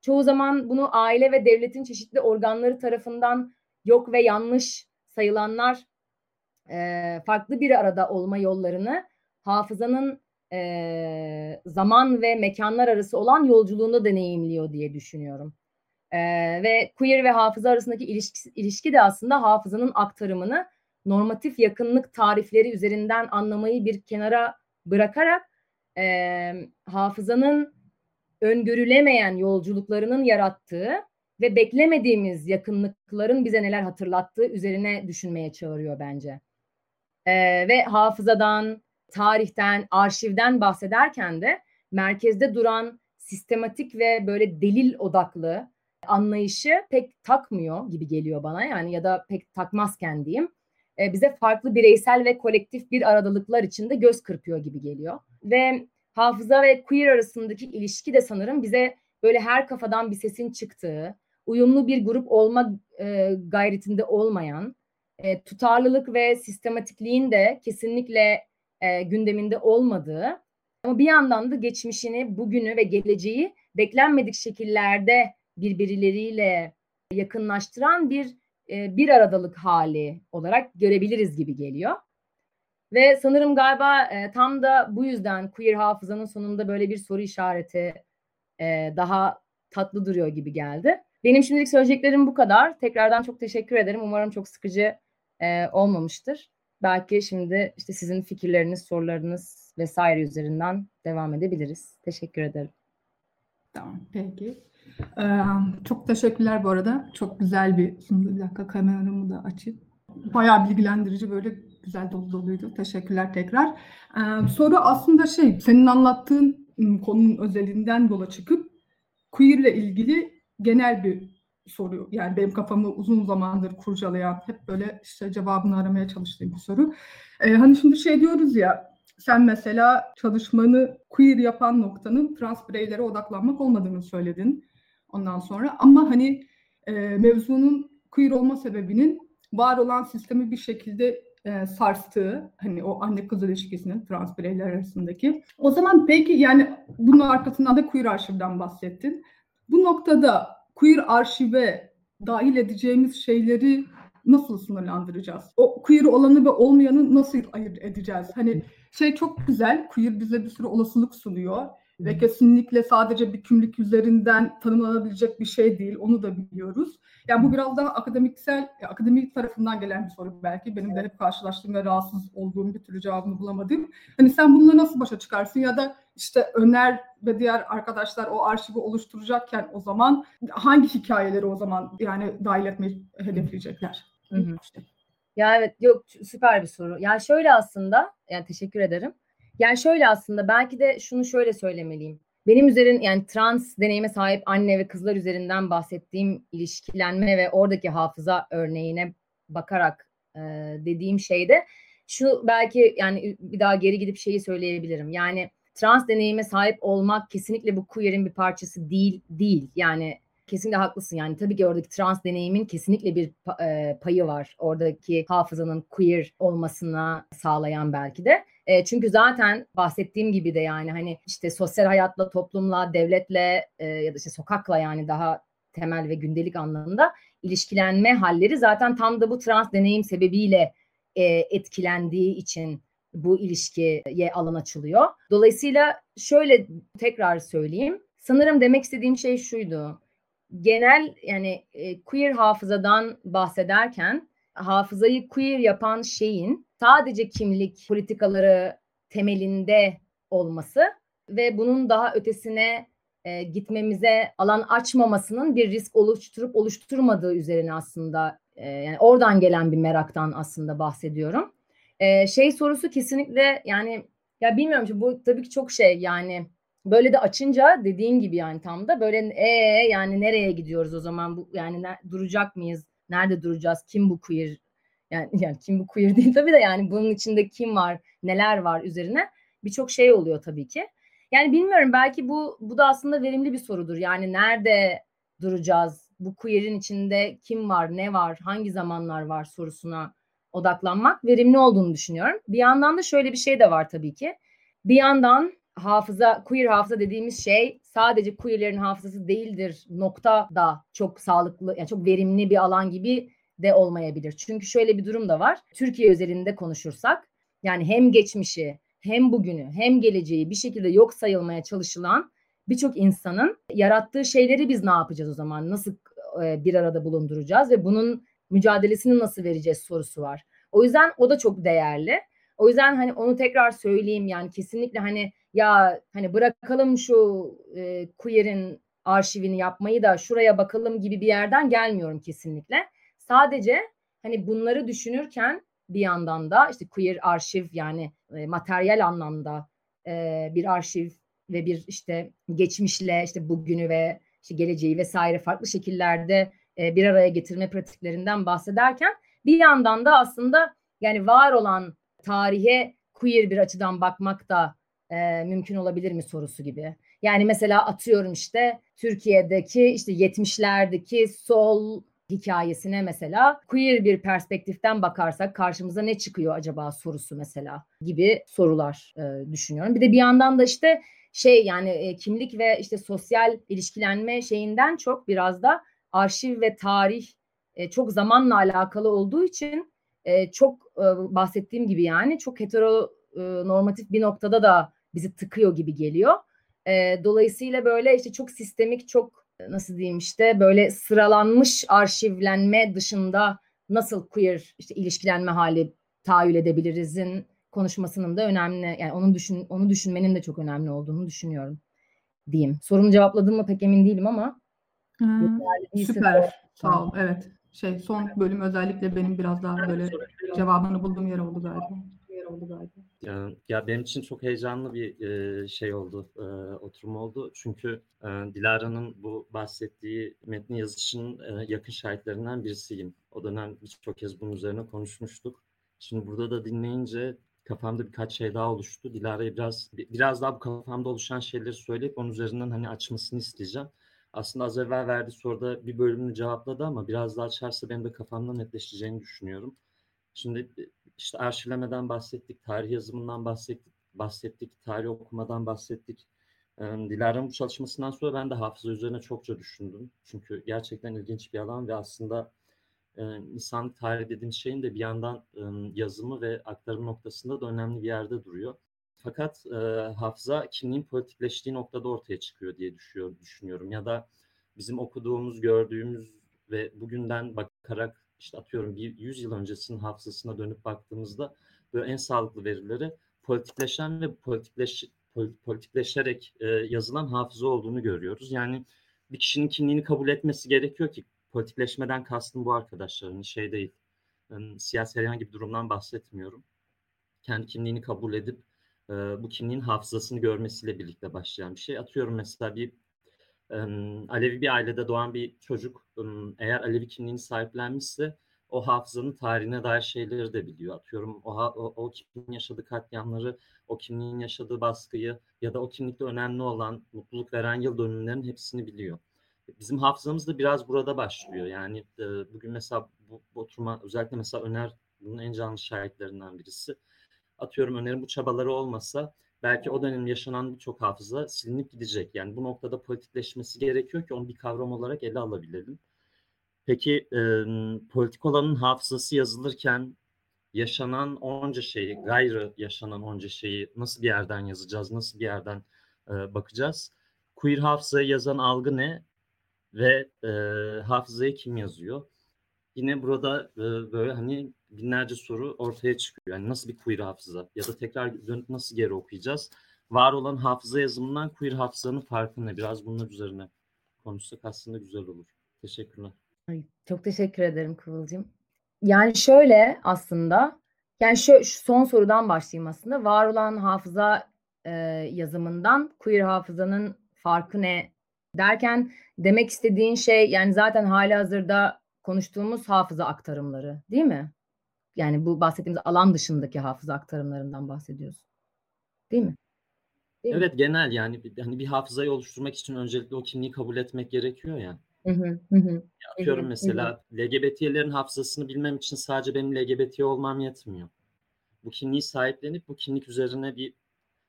Çoğu zaman bunu aile ve devletin çeşitli organları tarafından yok ve yanlış sayılanlar e, farklı bir arada olma yollarını hafızanın e, zaman ve mekanlar arası olan yolculuğunda deneyimliyor diye düşünüyorum. E, ve queer ve hafıza arasındaki ilişki, ilişki de aslında hafızanın aktarımını normatif yakınlık tarifleri üzerinden anlamayı bir kenara bırakarak e, hafızanın öngörülemeyen yolculuklarının yarattığı ve beklemediğimiz yakınlıkların bize neler hatırlattığı üzerine düşünmeye çağırıyor bence. E, ve hafızadan, tarihten, arşivden bahsederken de merkezde duran sistematik ve böyle delil odaklı anlayışı pek takmıyor gibi geliyor bana yani ya da pek takmazken diyeyim e, bize farklı bireysel ve kolektif bir aradalıklar içinde göz kırpıyor gibi geliyor. Ve hafıza ve queer arasındaki ilişki de sanırım bize böyle her kafadan bir sesin çıktığı, uyumlu bir grup olma e, gayretinde olmayan, e, tutarlılık ve sistematikliğin de kesinlikle e, gündeminde olmadığı ama bir yandan da geçmişini, bugünü ve geleceği beklenmedik şekillerde birbirleriyle yakınlaştıran bir e, bir aradalık hali olarak görebiliriz gibi geliyor. Ve sanırım galiba e, tam da bu yüzden queer hafızanın sonunda böyle bir soru işareti e, daha tatlı duruyor gibi geldi. Benim şimdilik söyleyeceklerim bu kadar. Tekrardan çok teşekkür ederim. Umarım çok sıkıcı e, olmamıştır. Belki şimdi işte sizin fikirleriniz, sorularınız vesaire üzerinden devam edebiliriz. Teşekkür ederim. Tamam, peki. Ee, çok teşekkürler bu arada. Çok güzel bir sundu. Bir dakika kameramı da açayım. Bayağı bilgilendirici böyle güzel dolu doluydu. Teşekkürler tekrar. Ee, soru aslında şey senin anlattığın ıı, konunun özelinden yola çıkıp queer ile ilgili genel bir soru. Yani benim kafamı uzun zamandır kurcalayan, hep böyle işte cevabını aramaya çalıştığım bir soru. Ee, hani şimdi şey diyoruz ya, sen mesela çalışmanı queer yapan noktanın trans bireylere odaklanmak olmadığını söyledin ondan sonra. Ama hani e, mevzunun queer olma sebebinin var olan sistemi bir şekilde e, sarstığı hani o anne kız ilişkisinin trans bireyler arasındaki. O zaman peki yani bunun arkasından da queer arşivden bahsettin. Bu noktada queer arşive dahil edeceğimiz şeyleri nasıl sınırlandıracağız? O queer olanı ve olmayanı nasıl ayırt edeceğiz? Hani şey çok güzel, queer bize bir sürü olasılık sunuyor ve kesinlikle sadece bir kimlik üzerinden tanımlanabilecek bir şey değil. Onu da biliyoruz. Yani bu biraz daha akademiksel, akademik tarafından gelen bir soru belki. Benim de hep karşılaştığım ve rahatsız olduğum bir türlü cevabını bulamadım. Hani sen bununla nasıl başa çıkarsın ya da işte Öner ve diğer arkadaşlar o arşivi oluşturacakken o zaman hangi hikayeleri o zaman yani dahil etmeyi hedefleyecekler? Hı hı. Ya evet yok süper bir soru. Yani şöyle aslında yani teşekkür ederim. Yani şöyle aslında belki de şunu şöyle söylemeliyim. Benim üzerin yani trans deneyime sahip anne ve kızlar üzerinden bahsettiğim ilişkilenme ve oradaki hafıza örneğine bakarak e, dediğim şeyde şu belki yani bir daha geri gidip şeyi söyleyebilirim. Yani trans deneyime sahip olmak kesinlikle bu queer'in bir parçası değil değil. Yani kesinlikle haklısın yani tabii ki oradaki trans deneyimin kesinlikle bir e, payı var. Oradaki hafızanın queer olmasına sağlayan belki de. E, çünkü zaten bahsettiğim gibi de yani hani işte sosyal hayatla, toplumla, devletle e, ya da işte sokakla yani daha temel ve gündelik anlamında ilişkilenme halleri zaten tam da bu trans deneyim sebebiyle e, etkilendiği için bu ilişkiye alan açılıyor. Dolayısıyla şöyle tekrar söyleyeyim. Sanırım demek istediğim şey şuydu. Genel yani e, queer hafızadan bahsederken hafızayı queer yapan şeyin sadece kimlik politikaları temelinde olması ve bunun daha ötesine e, gitmemize alan açmamasının bir risk oluşturup oluşturmadığı üzerine aslında e, yani oradan gelen bir meraktan aslında bahsediyorum. E, şey sorusu kesinlikle yani ya bilmiyorum ki bu tabii ki çok şey yani böyle de açınca dediğin gibi yani tam da böyle e yani nereye gidiyoruz o zaman bu yani ne, duracak mıyız? Nerede duracağız? Kim bu queer yani, [laughs] yani kim bu queer değil tabii de yani bunun içinde kim var, neler var üzerine birçok şey oluyor tabii ki. Yani bilmiyorum belki bu bu da aslında verimli bir sorudur. Yani nerede duracağız? Bu queer'in içinde kim var, ne var, hangi zamanlar var sorusuna odaklanmak verimli olduğunu düşünüyorum. Bir yandan da şöyle bir şey de var tabii ki. Bir yandan hafıza, queer hafıza dediğimiz şey sadece queerlerin hafızası değildir nokta da çok sağlıklı, yani çok verimli bir alan gibi de olmayabilir. Çünkü şöyle bir durum da var. Türkiye özelinde konuşursak yani hem geçmişi hem bugünü hem geleceği bir şekilde yok sayılmaya çalışılan birçok insanın yarattığı şeyleri biz ne yapacağız o zaman? Nasıl e, bir arada bulunduracağız ve bunun mücadelesini nasıl vereceğiz sorusu var. O yüzden o da çok değerli. O yüzden hani onu tekrar söyleyeyim yani kesinlikle hani ya hani bırakalım şu e, queer'in arşivini yapmayı da şuraya bakalım gibi bir yerden gelmiyorum kesinlikle. Sadece hani bunları düşünürken bir yandan da işte queer arşiv yani e, materyal anlamda e, bir arşiv ve bir işte geçmişle işte bugünü ve işte geleceği vesaire farklı şekillerde e, bir araya getirme pratiklerinden bahsederken bir yandan da aslında yani var olan tarihe queer bir açıdan bakmak da e, mümkün olabilir mi sorusu gibi. Yani mesela atıyorum işte Türkiye'deki işte 70'lerdeki sol hikayesine mesela queer bir perspektiften bakarsak karşımıza ne çıkıyor acaba sorusu mesela gibi sorular e, düşünüyorum. Bir de bir yandan da işte şey yani e, kimlik ve işte sosyal ilişkilenme şeyinden çok biraz da arşiv ve tarih e, çok zamanla alakalı olduğu için e, çok e, bahsettiğim gibi yani çok heteronormatif bir noktada da bizi tıkıyor gibi geliyor. E, dolayısıyla böyle işte çok sistemik, çok nasıl diyeyim işte böyle sıralanmış arşivlenme dışında nasıl queer işte ilişkilenme hali tahayyül edebilirizin konuşmasının da önemli. Yani onun düşün onu düşünmenin de çok önemli olduğunu düşünüyorum diyeyim. Sorumu cevapladım mı pek emin değilim ama. Hmm, süper. Sağ ol. Evet. Şey son bölüm özellikle benim biraz daha böyle cevabını bulduğum yer oldu galiba oldu galiba. Ya benim için çok heyecanlı bir şey oldu, oturum oldu. Çünkü Dilara'nın bu bahsettiği metni yazışının yakın şahitlerinden birisiyim. O dönem birçok kez bunun üzerine konuşmuştuk. Şimdi burada da dinleyince kafamda birkaç şey daha oluştu. Dilara'ya biraz biraz daha bu kafamda oluşan şeyleri söyleyip onun üzerinden hani açmasını isteyeceğim. Aslında az evvel verdiği soruda bir bölümünü cevapladı ama biraz daha açarsa benim de kafamda netleşeceğini düşünüyorum. Şimdi işte arşivlemeden bahsettik, tarih yazımından bahsettik, bahsettik, tarih okumadan bahsettik. Dilara'nın bu çalışmasından sonra ben de hafıza üzerine çokça düşündüm. Çünkü gerçekten ilginç bir alan ve aslında insan tarih dediğimiz şeyin de bir yandan yazımı ve aktarım noktasında da önemli bir yerde duruyor. Fakat hafıza kimliğin politikleştiği noktada ortaya çıkıyor diye düşünüyorum. Ya da bizim okuduğumuz, gördüğümüz ve bugünden bakarak işte atıyorum bir 100 yıl öncesinin hafızasına dönüp baktığımızda böyle en sağlıklı verileri politikleşen ve politikleş, politikleşerek e, yazılan hafıza olduğunu görüyoruz. Yani bir kişinin kimliğini kabul etmesi gerekiyor ki politikleşmeden kastım bu arkadaşların şey değil. Yani, siyasi herhangi bir durumdan bahsetmiyorum. Kendi kimliğini kabul edip e, bu kimliğin hafızasını görmesiyle birlikte başlayan bir şey. Atıyorum mesela bir Alevi bir ailede doğan bir çocuk eğer Alevi kimliğini sahiplenmişse o hafızanın tarihine dair şeyleri de biliyor. Atıyorum o, o, o kimliğin yaşadığı katliamları, o kimliğin yaşadığı baskıyı ya da o kimlikte önemli olan mutluluk veren yıl dönümlerinin hepsini biliyor. Bizim hafızamız da biraz burada başlıyor. Yani e, bugün mesela bu, bu oturma özellikle mesela Öner bunun en canlı şahitlerinden birisi. Atıyorum Öner'in bu çabaları olmasa belki o dönem yaşanan birçok hafıza silinip gidecek. Yani bu noktada politikleşmesi gerekiyor ki onu bir kavram olarak ele alabilelim. Peki e, politik olanın hafızası yazılırken yaşanan onca şeyi, gayrı yaşanan onca şeyi nasıl bir yerden yazacağız, nasıl bir yerden e, bakacağız? Queer hafızayı yazan algı ne ve e, hafızayı kim yazıyor? Yine burada e, böyle hani binlerce soru ortaya çıkıyor. Yani nasıl bir queer hafıza ya da tekrar dönüp nasıl geri okuyacağız? Var olan hafıza yazımından queer hafızanın farkı ne? Biraz bunlar üzerine konuşsak aslında güzel olur. Teşekkürler. Ay, çok teşekkür ederim Kıvılcım. Yani şöyle aslında yani şu, şu son sorudan başlayayım aslında. Var olan hafıza e, yazımından queer hafızanın farkı ne derken demek istediğin şey yani zaten hali hazırda konuştuğumuz hafıza aktarımları değil mi? Yani bu bahsettiğimiz alan dışındaki hafıza aktarımlarından bahsediyoruz. Değil mi? Değil evet mi? genel yani hani bir hafızayı oluşturmak için öncelikle o kimliği kabul etmek gerekiyor ya. Hı hı, hı. Atıyorum mesela hı hı. LGBT'lerin hafızasını bilmem için sadece benim LGBT olmam yetmiyor. Bu kimliği sahiplenip bu kimlik üzerine bir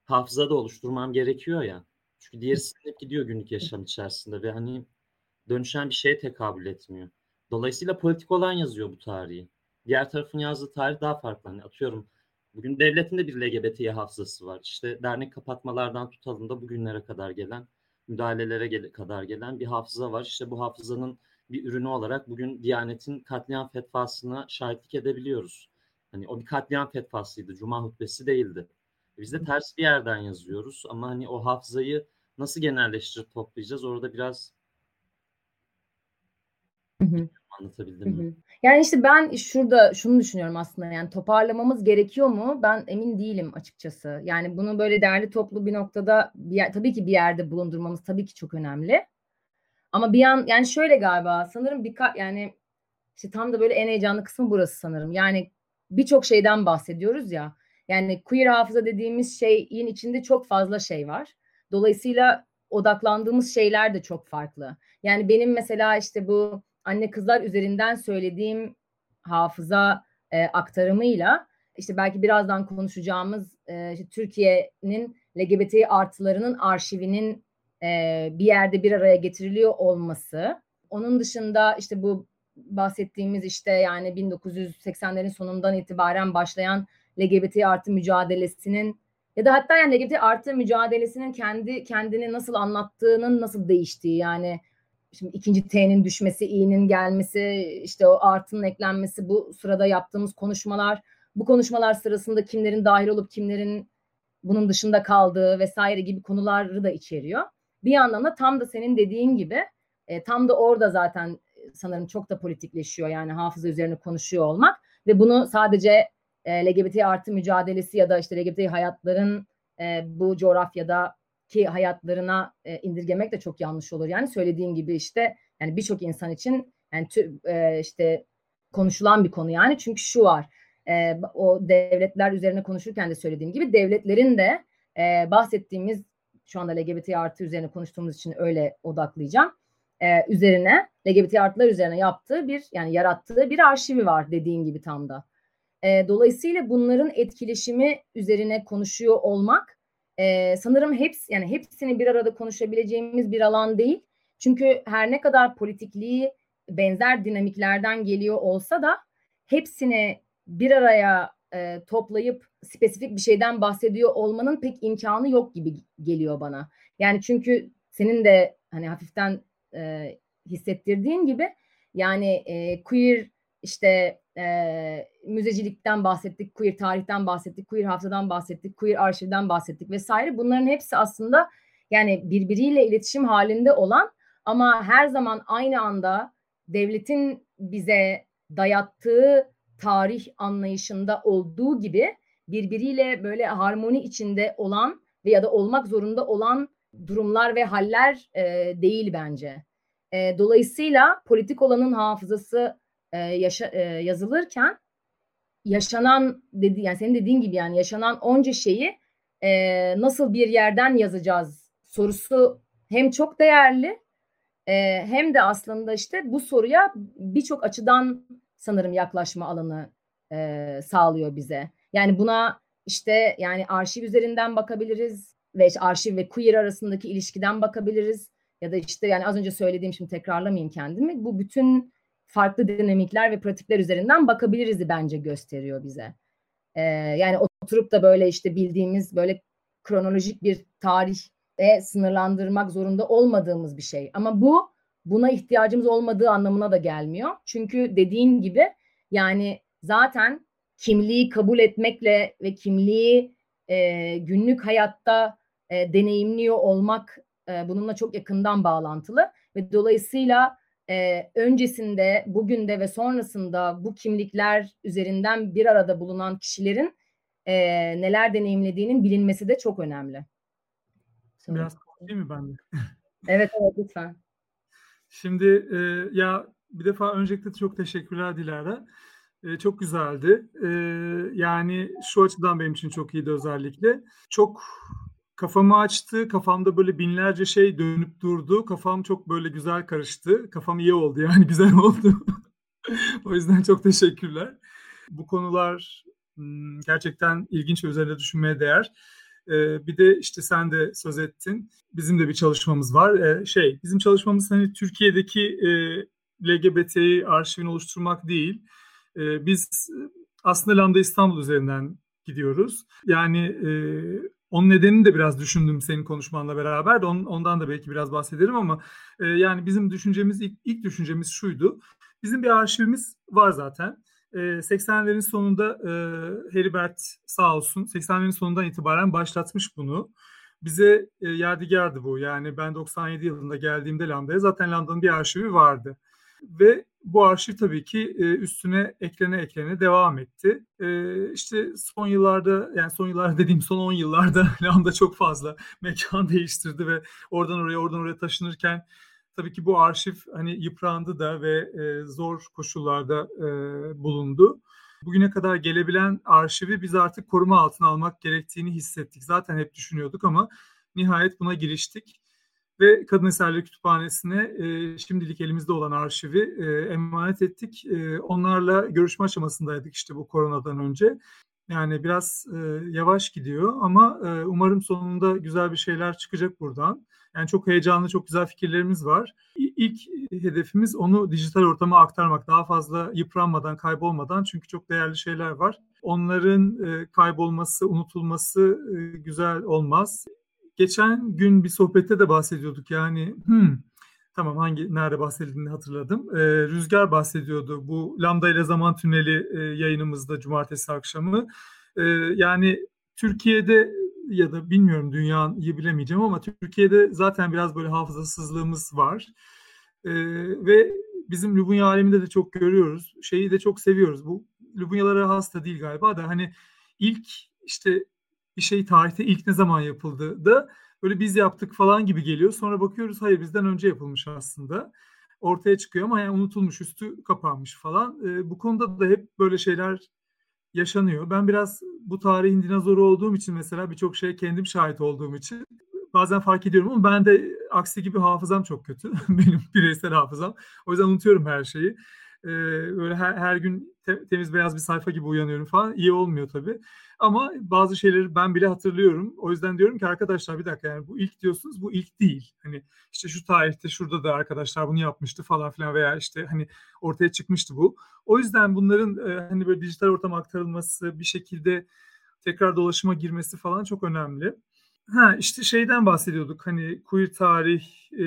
hafıza da oluşturmam gerekiyor ya. Çünkü diğeri silinip gidiyor günlük yaşam içerisinde ve hani dönüşen bir şeye tekabül etmiyor. Dolayısıyla politik olan yazıyor bu tarihi. Diğer tarafın yazdığı tarih daha farklı. Hani atıyorum bugün devletin de bir LGBT'ye hafızası var. İşte dernek kapatmalardan tutalım da bugünlere kadar gelen müdahalelere gel- kadar gelen bir hafıza var. İşte bu hafızanın bir ürünü olarak bugün Diyanet'in katliam fetvasına şahitlik edebiliyoruz. Hani o bir katliam fetvasıydı, cuma hutbesi değildi. Biz de ters bir yerden yazıyoruz ama hani o hafızayı nasıl genelleştirip toplayacağız orada biraz Hı hı. Anlatabildim mi? Yani işte ben şurada şunu düşünüyorum aslında yani toparlamamız gerekiyor mu? Ben emin değilim açıkçası. Yani bunu böyle değerli toplu bir noktada bir yer, tabii ki bir yerde bulundurmamız tabii ki çok önemli. Ama bir yan yani şöyle galiba sanırım birkaç yani işte tam da böyle en heyecanlı kısmı burası sanırım. Yani birçok şeyden bahsediyoruz ya. Yani queer hafıza dediğimiz şeyin içinde çok fazla şey var. Dolayısıyla odaklandığımız şeyler de çok farklı. Yani benim mesela işte bu anne kızlar üzerinden söylediğim hafıza e, aktarımıyla işte belki birazdan konuşacağımız e, işte Türkiye'nin LGBT artılarının arşivinin e, bir yerde bir araya getiriliyor olması. Onun dışında işte bu bahsettiğimiz işte yani 1980'lerin sonundan itibaren başlayan LGBT artı mücadelesinin ya da hatta yani LGBT artı mücadelesinin kendi kendini nasıl anlattığının nasıl değiştiği yani şimdi ikinci T'nin düşmesi, i'nin gelmesi, işte o artının eklenmesi, bu sırada yaptığımız konuşmalar, bu konuşmalar sırasında kimlerin dahil olup kimlerin bunun dışında kaldığı vesaire gibi konuları da içeriyor. Bir yandan da tam da senin dediğin gibi e, tam da orada zaten sanırım çok da politikleşiyor yani hafıza üzerine konuşuyor olmak ve bunu sadece e, LGBT artı mücadelesi ya da işte LGBT hayatların e, bu coğrafyada ki hayatlarına e, indirgemek de çok yanlış olur. Yani söylediğin gibi işte yani birçok insan için yani e, işte konuşulan bir konu yani çünkü şu var e, o devletler üzerine konuşurken de söylediğim gibi devletlerin de e, bahsettiğimiz şu anda LGBT artı üzerine konuştuğumuz için öyle odaklayacağım. E, üzerine LGBT artılar üzerine yaptığı bir yani yarattığı bir arşivi var dediğin gibi tam da. E, dolayısıyla bunların etkileşimi üzerine konuşuyor olmak e, sanırım hepsi yani hepsini bir arada konuşabileceğimiz bir alan değil. Çünkü her ne kadar politikliği benzer dinamiklerden geliyor olsa da hepsini bir araya e, toplayıp spesifik bir şeyden bahsediyor olmanın pek imkanı yok gibi geliyor bana. Yani çünkü senin de hani hafiften e, hissettirdiğin gibi yani e, queer işte e, müzecilikten bahsettik, queer tarihten bahsettik, queer haftadan bahsettik, queer arşivden bahsettik vesaire. Bunların hepsi aslında yani birbiriyle iletişim halinde olan ama her zaman aynı anda devletin bize dayattığı tarih anlayışında olduğu gibi birbiriyle böyle harmoni içinde olan ve ya da olmak zorunda olan durumlar ve haller e, değil bence. E, dolayısıyla politik olanın hafızası e, yaşa, e, yazılırken yaşanan dedi yani senin dediğin gibi yani yaşanan onca şeyi e, nasıl bir yerden yazacağız sorusu hem çok değerli e, hem de aslında işte bu soruya birçok açıdan sanırım yaklaşma alanı e, sağlıyor bize. Yani buna işte yani arşiv üzerinden bakabiliriz ve işte arşiv ve queer arasındaki ilişkiden bakabiliriz ya da işte yani az önce söylediğim şimdi tekrarlamayayım kendimi. Bu bütün farklı dinamikler ve pratikler üzerinden bakabiliriz bence gösteriyor bize. Ee, yani oturup da böyle işte bildiğimiz böyle kronolojik bir tarihe sınırlandırmak zorunda olmadığımız bir şey. Ama bu buna ihtiyacımız olmadığı anlamına da gelmiyor. Çünkü dediğin gibi yani zaten kimliği kabul etmekle ve kimliği e, günlük hayatta e, deneyimliyor olmak e, bununla çok yakından bağlantılı ve dolayısıyla e, öncesinde, bugün de ve sonrasında bu kimlikler üzerinden bir arada bulunan kişilerin e, neler deneyimlediğinin bilinmesi de çok önemli. Biraz değil mi ben de? [laughs] evet evet lütfen. Şimdi e, ya bir defa öncelikle çok teşekkürler Dilara. E, çok güzeldi. E, yani şu açıdan benim için çok iyiydi özellikle. Çok kafamı açtı. Kafamda böyle binlerce şey dönüp durdu. Kafam çok böyle güzel karıştı. Kafam iyi oldu yani [laughs] güzel oldu. o yüzden çok teşekkürler. Bu konular gerçekten ilginç ve üzerinde düşünmeye değer. bir de işte sen de söz ettin. Bizim de bir çalışmamız var. şey, bizim çalışmamız hani Türkiye'deki LGBT arşivini oluşturmak değil. biz aslında Lambda İstanbul üzerinden gidiyoruz. Yani onun nedenini de biraz düşündüm senin konuşmanla beraber de ondan da belki biraz bahsederim ama e, yani bizim düşüncemiz ilk, ilk düşüncemiz şuydu. Bizim bir arşivimiz var zaten. E, 80'lerin sonunda e, Heribert sağ olsun 80'lerin sonundan itibaren başlatmış bunu. Bize e, yadigardı bu. Yani ben 97 yılında geldiğimde Lambda'ya zaten Lambda'nın bir arşivi vardı. Ve bu arşiv tabii ki e, üstüne eklene eklene devam etti. E, işte son yıllarda yani son yıllar [laughs] dediğim son 10 yıllarda [laughs] Lambda çok fazla [laughs] mekan değiştirdi ve oradan oraya oradan oraya taşınırken tabii ki bu arşiv hani yıprandı da ve e, zor koşullarda bulundu. bugüne kadar gelebilen arşivi biz artık koruma altına almak gerektiğini hissettik. Zaten hep düşünüyorduk ama nihayet buna giriştik. Ve Kadın Eserleri Kütüphanesi'ne e, şimdilik elimizde olan arşivi e, emanet ettik. E, onlarla görüşme aşamasındaydık işte bu koronadan önce. Yani biraz e, yavaş gidiyor ama e, umarım sonunda güzel bir şeyler çıkacak buradan. Yani çok heyecanlı, çok güzel fikirlerimiz var. İlk hedefimiz onu dijital ortama aktarmak. Daha fazla yıpranmadan, kaybolmadan çünkü çok değerli şeyler var. Onların e, kaybolması, unutulması e, güzel olmaz. Geçen gün bir sohbette de bahsediyorduk. Yani hmm, tamam hangi nerede bahsedildiğini hatırladım. Ee, Rüzgar bahsediyordu bu Lambda ile Zaman Tüneli e, yayınımızda cumartesi akşamı. Ee, yani Türkiye'de ya da bilmiyorum dünyayı bilemeyeceğim ama Türkiye'de zaten biraz böyle hafızasızlığımız var. Ee, ve bizim Lubunya aleminde de çok görüyoruz. Şeyi de çok seviyoruz. Bu Lubunyalara hasta değil galiba da hani ilk işte bir şey tarihte ilk ne zaman yapıldı da böyle biz yaptık falan gibi geliyor. Sonra bakıyoruz hayır bizden önce yapılmış aslında. Ortaya çıkıyor ama yani unutulmuş, üstü kapanmış falan. E, bu konuda da hep böyle şeyler yaşanıyor. Ben biraz bu tarihin dinozoru olduğum için mesela birçok şeye kendim şahit olduğum için bazen fark ediyorum ama ben de aksi gibi hafızam çok kötü. [laughs] Benim bireysel hafızam. O yüzden unutuyorum her şeyi. Ee, böyle her, her gün te, temiz beyaz bir sayfa gibi uyanıyorum falan. İyi olmuyor tabii. Ama bazı şeyleri ben bile hatırlıyorum. O yüzden diyorum ki arkadaşlar bir dakika yani bu ilk diyorsunuz bu ilk değil. Hani işte şu tarihte şurada da arkadaşlar bunu yapmıştı falan filan veya işte hani ortaya çıkmıştı bu. O yüzden bunların e, hani böyle dijital ortama aktarılması bir şekilde tekrar dolaşıma girmesi falan çok önemli. Ha işte şeyden bahsediyorduk hani queer tarih e,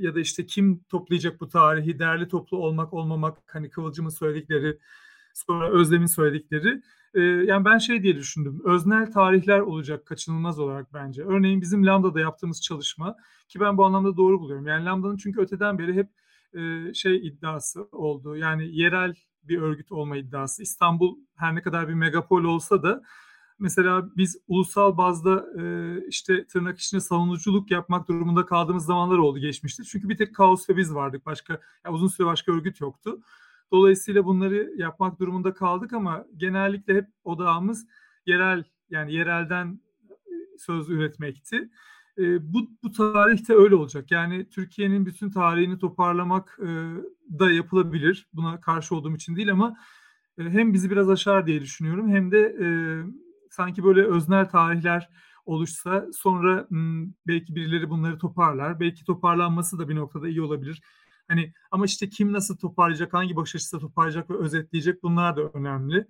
ya da işte kim toplayacak bu tarihi değerli toplu olmak olmamak hani Kıvılcım'ın söyledikleri sonra Özlem'in söyledikleri e, yani ben şey diye düşündüm. Öznel tarihler olacak kaçınılmaz olarak bence. Örneğin bizim Lambda'da yaptığımız çalışma ki ben bu anlamda doğru buluyorum. Yani Lambda'nın çünkü öteden beri hep e, şey iddiası oldu. Yani yerel bir örgüt olma iddiası. İstanbul her ne kadar bir megapol olsa da mesela biz ulusal bazda e, işte tırnak içinde savunuculuk yapmak durumunda kaldığımız zamanlar oldu geçmişte. Çünkü bir tek kaos ve biz vardık. Başka yani uzun süre başka örgüt yoktu. Dolayısıyla bunları yapmak durumunda kaldık ama genellikle hep odağımız yerel yani yerelden söz üretmekti. E, bu, bu tarihte öyle olacak. Yani Türkiye'nin bütün tarihini toparlamak e, da yapılabilir. Buna karşı olduğum için değil ama e, hem bizi biraz aşar diye düşünüyorum hem de e, sanki böyle öznel tarihler oluşsa sonra belki birileri bunları toparlar. Belki toparlanması da bir noktada iyi olabilir. Hani ama işte kim nasıl toparlayacak, hangi bakış açısı toparlayacak ve özetleyecek bunlar da önemli.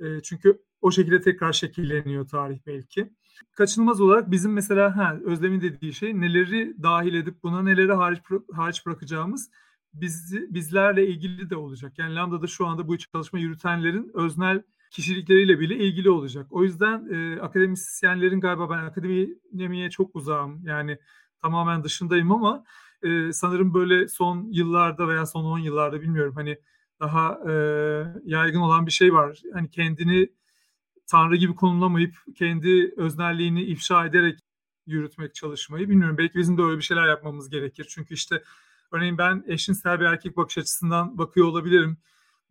E, çünkü o şekilde tekrar şekilleniyor tarih belki. Kaçınılmaz olarak bizim mesela ha, Özlem'in dediği şey neleri dahil edip buna neleri hariç, hariç bırakacağımız bizi, bizlerle ilgili de olacak. Yani Lambda'da şu anda bu çalışma yürütenlerin öznel kişilikleriyle bile ilgili olacak. O yüzden e, akademisyenlerin galiba ben akademiye çok uzağım. Yani tamamen dışındayım ama e, sanırım böyle son yıllarda veya son 10 yıllarda bilmiyorum hani daha e, yaygın olan bir şey var. Hani kendini tanrı gibi konumlamayıp kendi öznelliğini ifşa ederek yürütmek çalışmayı bilmiyorum. Belki bizim de öyle bir şeyler yapmamız gerekir. Çünkü işte örneğin ben eşcinsel bir erkek bakış açısından bakıyor olabilirim.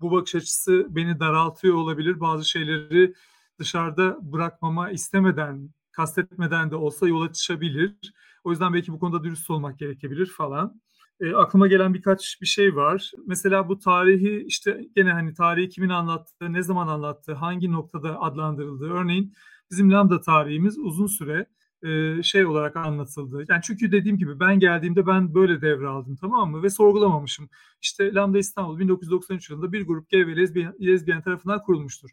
Bu bakış açısı beni daraltıyor olabilir. Bazı şeyleri dışarıda bırakmama istemeden, kastetmeden de olsa yol açabilir. O yüzden belki bu konuda dürüst olmak gerekebilir falan. E, aklıma gelen birkaç bir şey var. Mesela bu tarihi işte gene hani tarihi kimin anlattığı, ne zaman anlattığı, hangi noktada adlandırıldığı. Örneğin bizim Lambda tarihimiz uzun süre şey olarak anlatıldı. Yani çünkü dediğim gibi ben geldiğimde ben böyle devraldım tamam mı? Ve sorgulamamışım. İşte Lambda İstanbul 1993 yılında bir grup gay ve lezbiyen, lezbiyen tarafından kurulmuştur.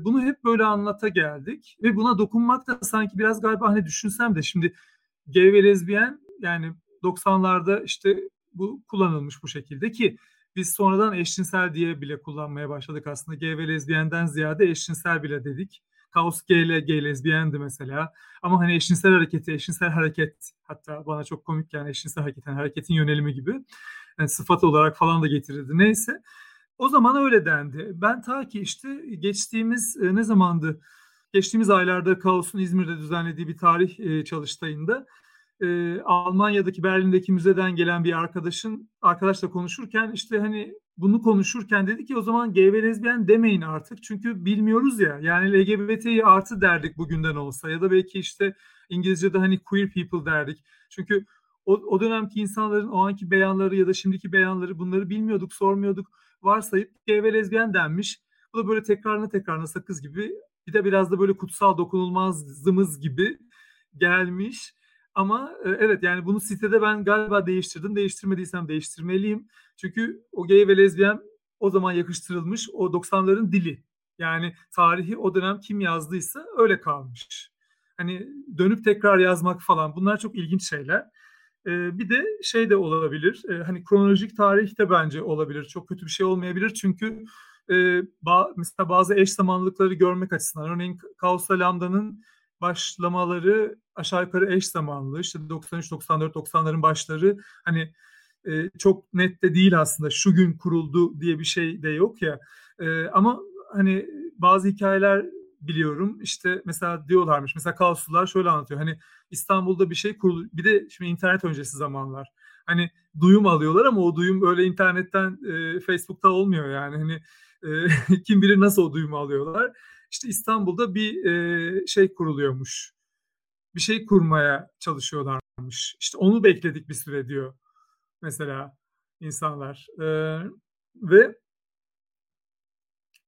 Bunu hep böyle anlata geldik ve buna dokunmak da sanki biraz galiba hani düşünsem de şimdi gay ve lezbiyen yani 90'larda işte bu kullanılmış bu şekilde ki biz sonradan eşcinsel diye bile kullanmaya başladık aslında. Gay ve lezbiyenden ziyade eşcinsel bile dedik. Kaos ile gay mesela. Ama hani eşcinsel hareketi, eşcinsel hareket hatta bana çok komik yani eşcinsel hareketin, hareketin yönelimi gibi. Yani sıfat olarak falan da getirildi. Neyse. O zaman öyle dendi. Ben ta ki işte geçtiğimiz e, ne zamandı? Geçtiğimiz aylarda Kaos'un İzmir'de düzenlediği bir tarih e, çalıştayında e, Almanya'daki Berlin'deki müzeden gelen bir arkadaşın arkadaşla konuşurken işte hani bunu konuşurken dedi ki o zaman gay ve lezbiyen demeyin artık. Çünkü bilmiyoruz ya. Yani LGBT'yi artı derdik bugünden olsa ya da belki işte İngilizce'de hani queer people derdik. Çünkü o, o dönemki insanların o anki beyanları ya da şimdiki beyanları bunları bilmiyorduk, sormuyorduk. Varsayıp gay ve lezbiyen denmiş. Bu da böyle tekrarına tekrarına sakız gibi. Bir de biraz da böyle kutsal dokunulmazlığımız gibi gelmiş. Ama e, evet yani bunu sitede ben galiba değiştirdim. Değiştirmediysem değiştirmeliyim. Çünkü o gay ve lezbiyen o zaman yakıştırılmış o 90'ların dili. Yani tarihi o dönem kim yazdıysa öyle kalmış. Hani dönüp tekrar yazmak falan bunlar çok ilginç şeyler. Ee, bir de şey de olabilir. E, hani kronolojik tarih de bence olabilir. Çok kötü bir şey olmayabilir. Çünkü e, ba- mesela bazı eş zamanlılıkları görmek açısından. Örneğin Kaos'la Lambda'nın başlamaları aşağı yukarı eş zamanlı. İşte 93, 94, 90'ların başları hani e, çok net de değil aslında şu gün kuruldu diye bir şey de yok ya. E, ama hani bazı hikayeler biliyorum. İşte mesela diyorlarmış. Mesela Kalsular şöyle anlatıyor. Hani İstanbul'da bir şey kuruldu. Bir de şimdi internet öncesi zamanlar. Hani duyum alıyorlar ama o duyum öyle internetten e, Facebook'ta olmuyor yani. Hani e, [laughs] kim bilir nasıl o duyumu alıyorlar. İşte İstanbul'da bir e, şey kuruluyormuş. Bir şey kurmaya çalışıyorlarmış. İşte onu bekledik bir süre diyor mesela insanlar. E, ve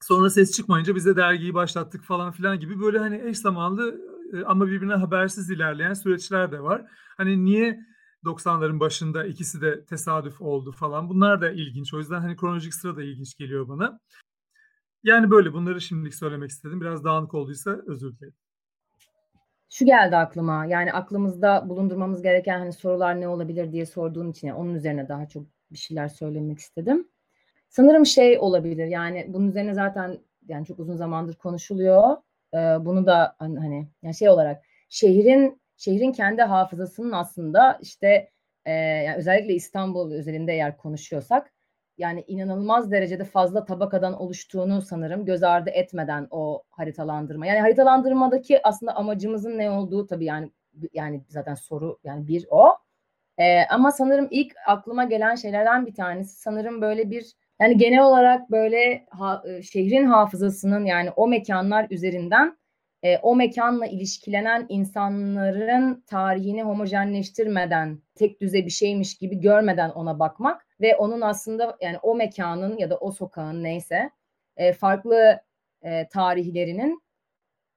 sonra ses çıkmayınca biz de dergiyi başlattık falan filan gibi böyle hani eş zamanlı e, ama birbirine habersiz ilerleyen süreçler de var. Hani niye 90'ların başında ikisi de tesadüf oldu falan. Bunlar da ilginç. O yüzden hani kronolojik sıra da ilginç geliyor bana. Yani böyle bunları şimdilik söylemek istedim. Biraz dağınık olduysa özür dilerim. Şu geldi aklıma. Yani aklımızda bulundurmamız gereken hani sorular ne olabilir diye sorduğun için onun üzerine daha çok bir şeyler söylemek istedim. Sanırım şey olabilir. Yani bunun üzerine zaten yani çok uzun zamandır konuşuluyor. Ee, bunu da hani, hani yani şey olarak şehrin şehrin kendi hafızasının aslında işte e, yani özellikle İstanbul özelinde eğer konuşuyorsak yani inanılmaz derecede fazla tabakadan oluştuğunu sanırım göz ardı etmeden o haritalandırma. Yani haritalandırmadaki aslında amacımızın ne olduğu tabii yani yani zaten soru yani bir o. Ee, ama sanırım ilk aklıma gelen şeylerden bir tanesi sanırım böyle bir yani genel olarak böyle ha, e, şehrin hafızasının yani o mekanlar üzerinden e, o mekanla ilişkilenen insanların tarihini homojenleştirmeden, tek düze bir şeymiş gibi görmeden ona bakmak ve onun aslında yani o mekanın ya da o sokağın neyse e, farklı e, tarihlerinin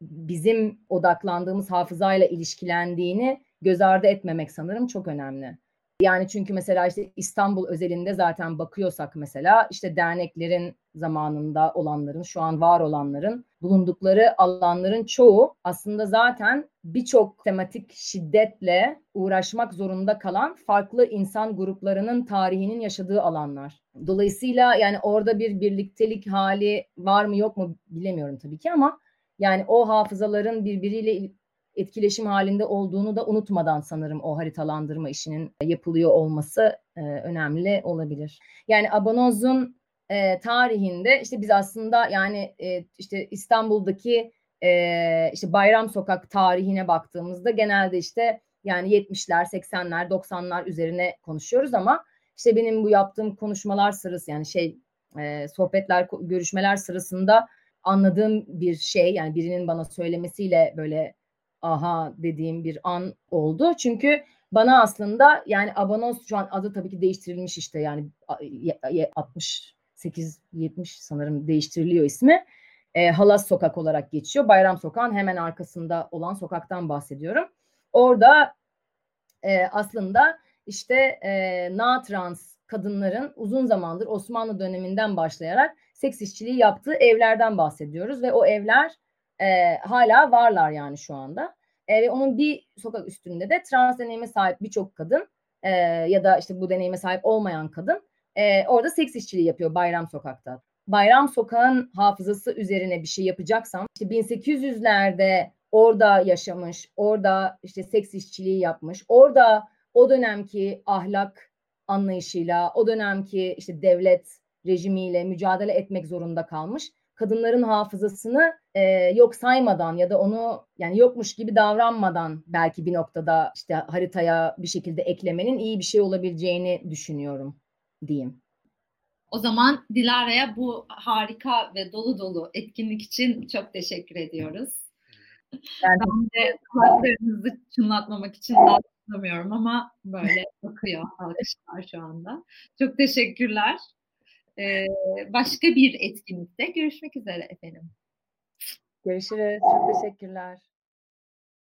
bizim odaklandığımız hafızayla ilişkilendiğini göz ardı etmemek sanırım çok önemli. Yani çünkü mesela işte İstanbul özelinde zaten bakıyorsak mesela işte derneklerin zamanında olanların, şu an var olanların bulundukları alanların çoğu aslında zaten birçok tematik şiddetle uğraşmak zorunda kalan farklı insan gruplarının tarihinin yaşadığı alanlar. Dolayısıyla yani orada bir birliktelik hali var mı yok mu bilemiyorum tabii ki ama yani o hafızaların birbiriyle etkileşim halinde olduğunu da unutmadan sanırım o haritalandırma işinin yapılıyor olması önemli olabilir. Yani Abanoz'un e, tarihinde işte biz aslında yani e, işte İstanbul'daki e, işte Bayram Sokak tarihine baktığımızda genelde işte yani 70'ler, 80'ler, 90'lar üzerine konuşuyoruz ama işte benim bu yaptığım konuşmalar sırası yani şey e, sohbetler, görüşmeler sırasında anladığım bir şey yani birinin bana söylemesiyle böyle aha dediğim bir an oldu. Çünkü bana aslında yani Abanos şu an adı tabii ki değiştirilmiş işte yani 68 70 sanırım değiştiriliyor ismi. E, Halas Sokak olarak geçiyor. Bayram Sokağın hemen arkasında olan sokaktan bahsediyorum. Orada e, aslında işte e, na trans kadınların uzun zamandır Osmanlı döneminden başlayarak seks işçiliği yaptığı evlerden bahsediyoruz ve o evler e, hala varlar yani şu anda. E, ve onun bir sokak üstünde de trans deneyime sahip birçok kadın e, ya da işte bu deneyime sahip olmayan kadın e, orada seks işçiliği yapıyor Bayram Sokak'ta. Bayram Sokağın hafızası üzerine bir şey yapacaksam işte 1800'lerde orada yaşamış, orada işte seks işçiliği yapmış, orada o dönemki ahlak anlayışıyla, o dönemki işte devlet rejimiyle mücadele etmek zorunda kalmış kadınların hafızasını e, yok saymadan ya da onu yani yokmuş gibi davranmadan belki bir noktada işte haritaya bir şekilde eklemenin iyi bir şey olabileceğini düşünüyorum diyeyim. O zaman Dilara'ya bu harika ve dolu dolu etkinlik için çok teşekkür ediyoruz. Ben, ben de kulaklarınızı çınlatmamak için alkışlamıyorum ama böyle [laughs] bakıyor alkışlar şu anda. Çok teşekkürler. Ee, başka bir etkinlikte görüşmek üzere efendim. Görüşürüz. Çok teşekkürler.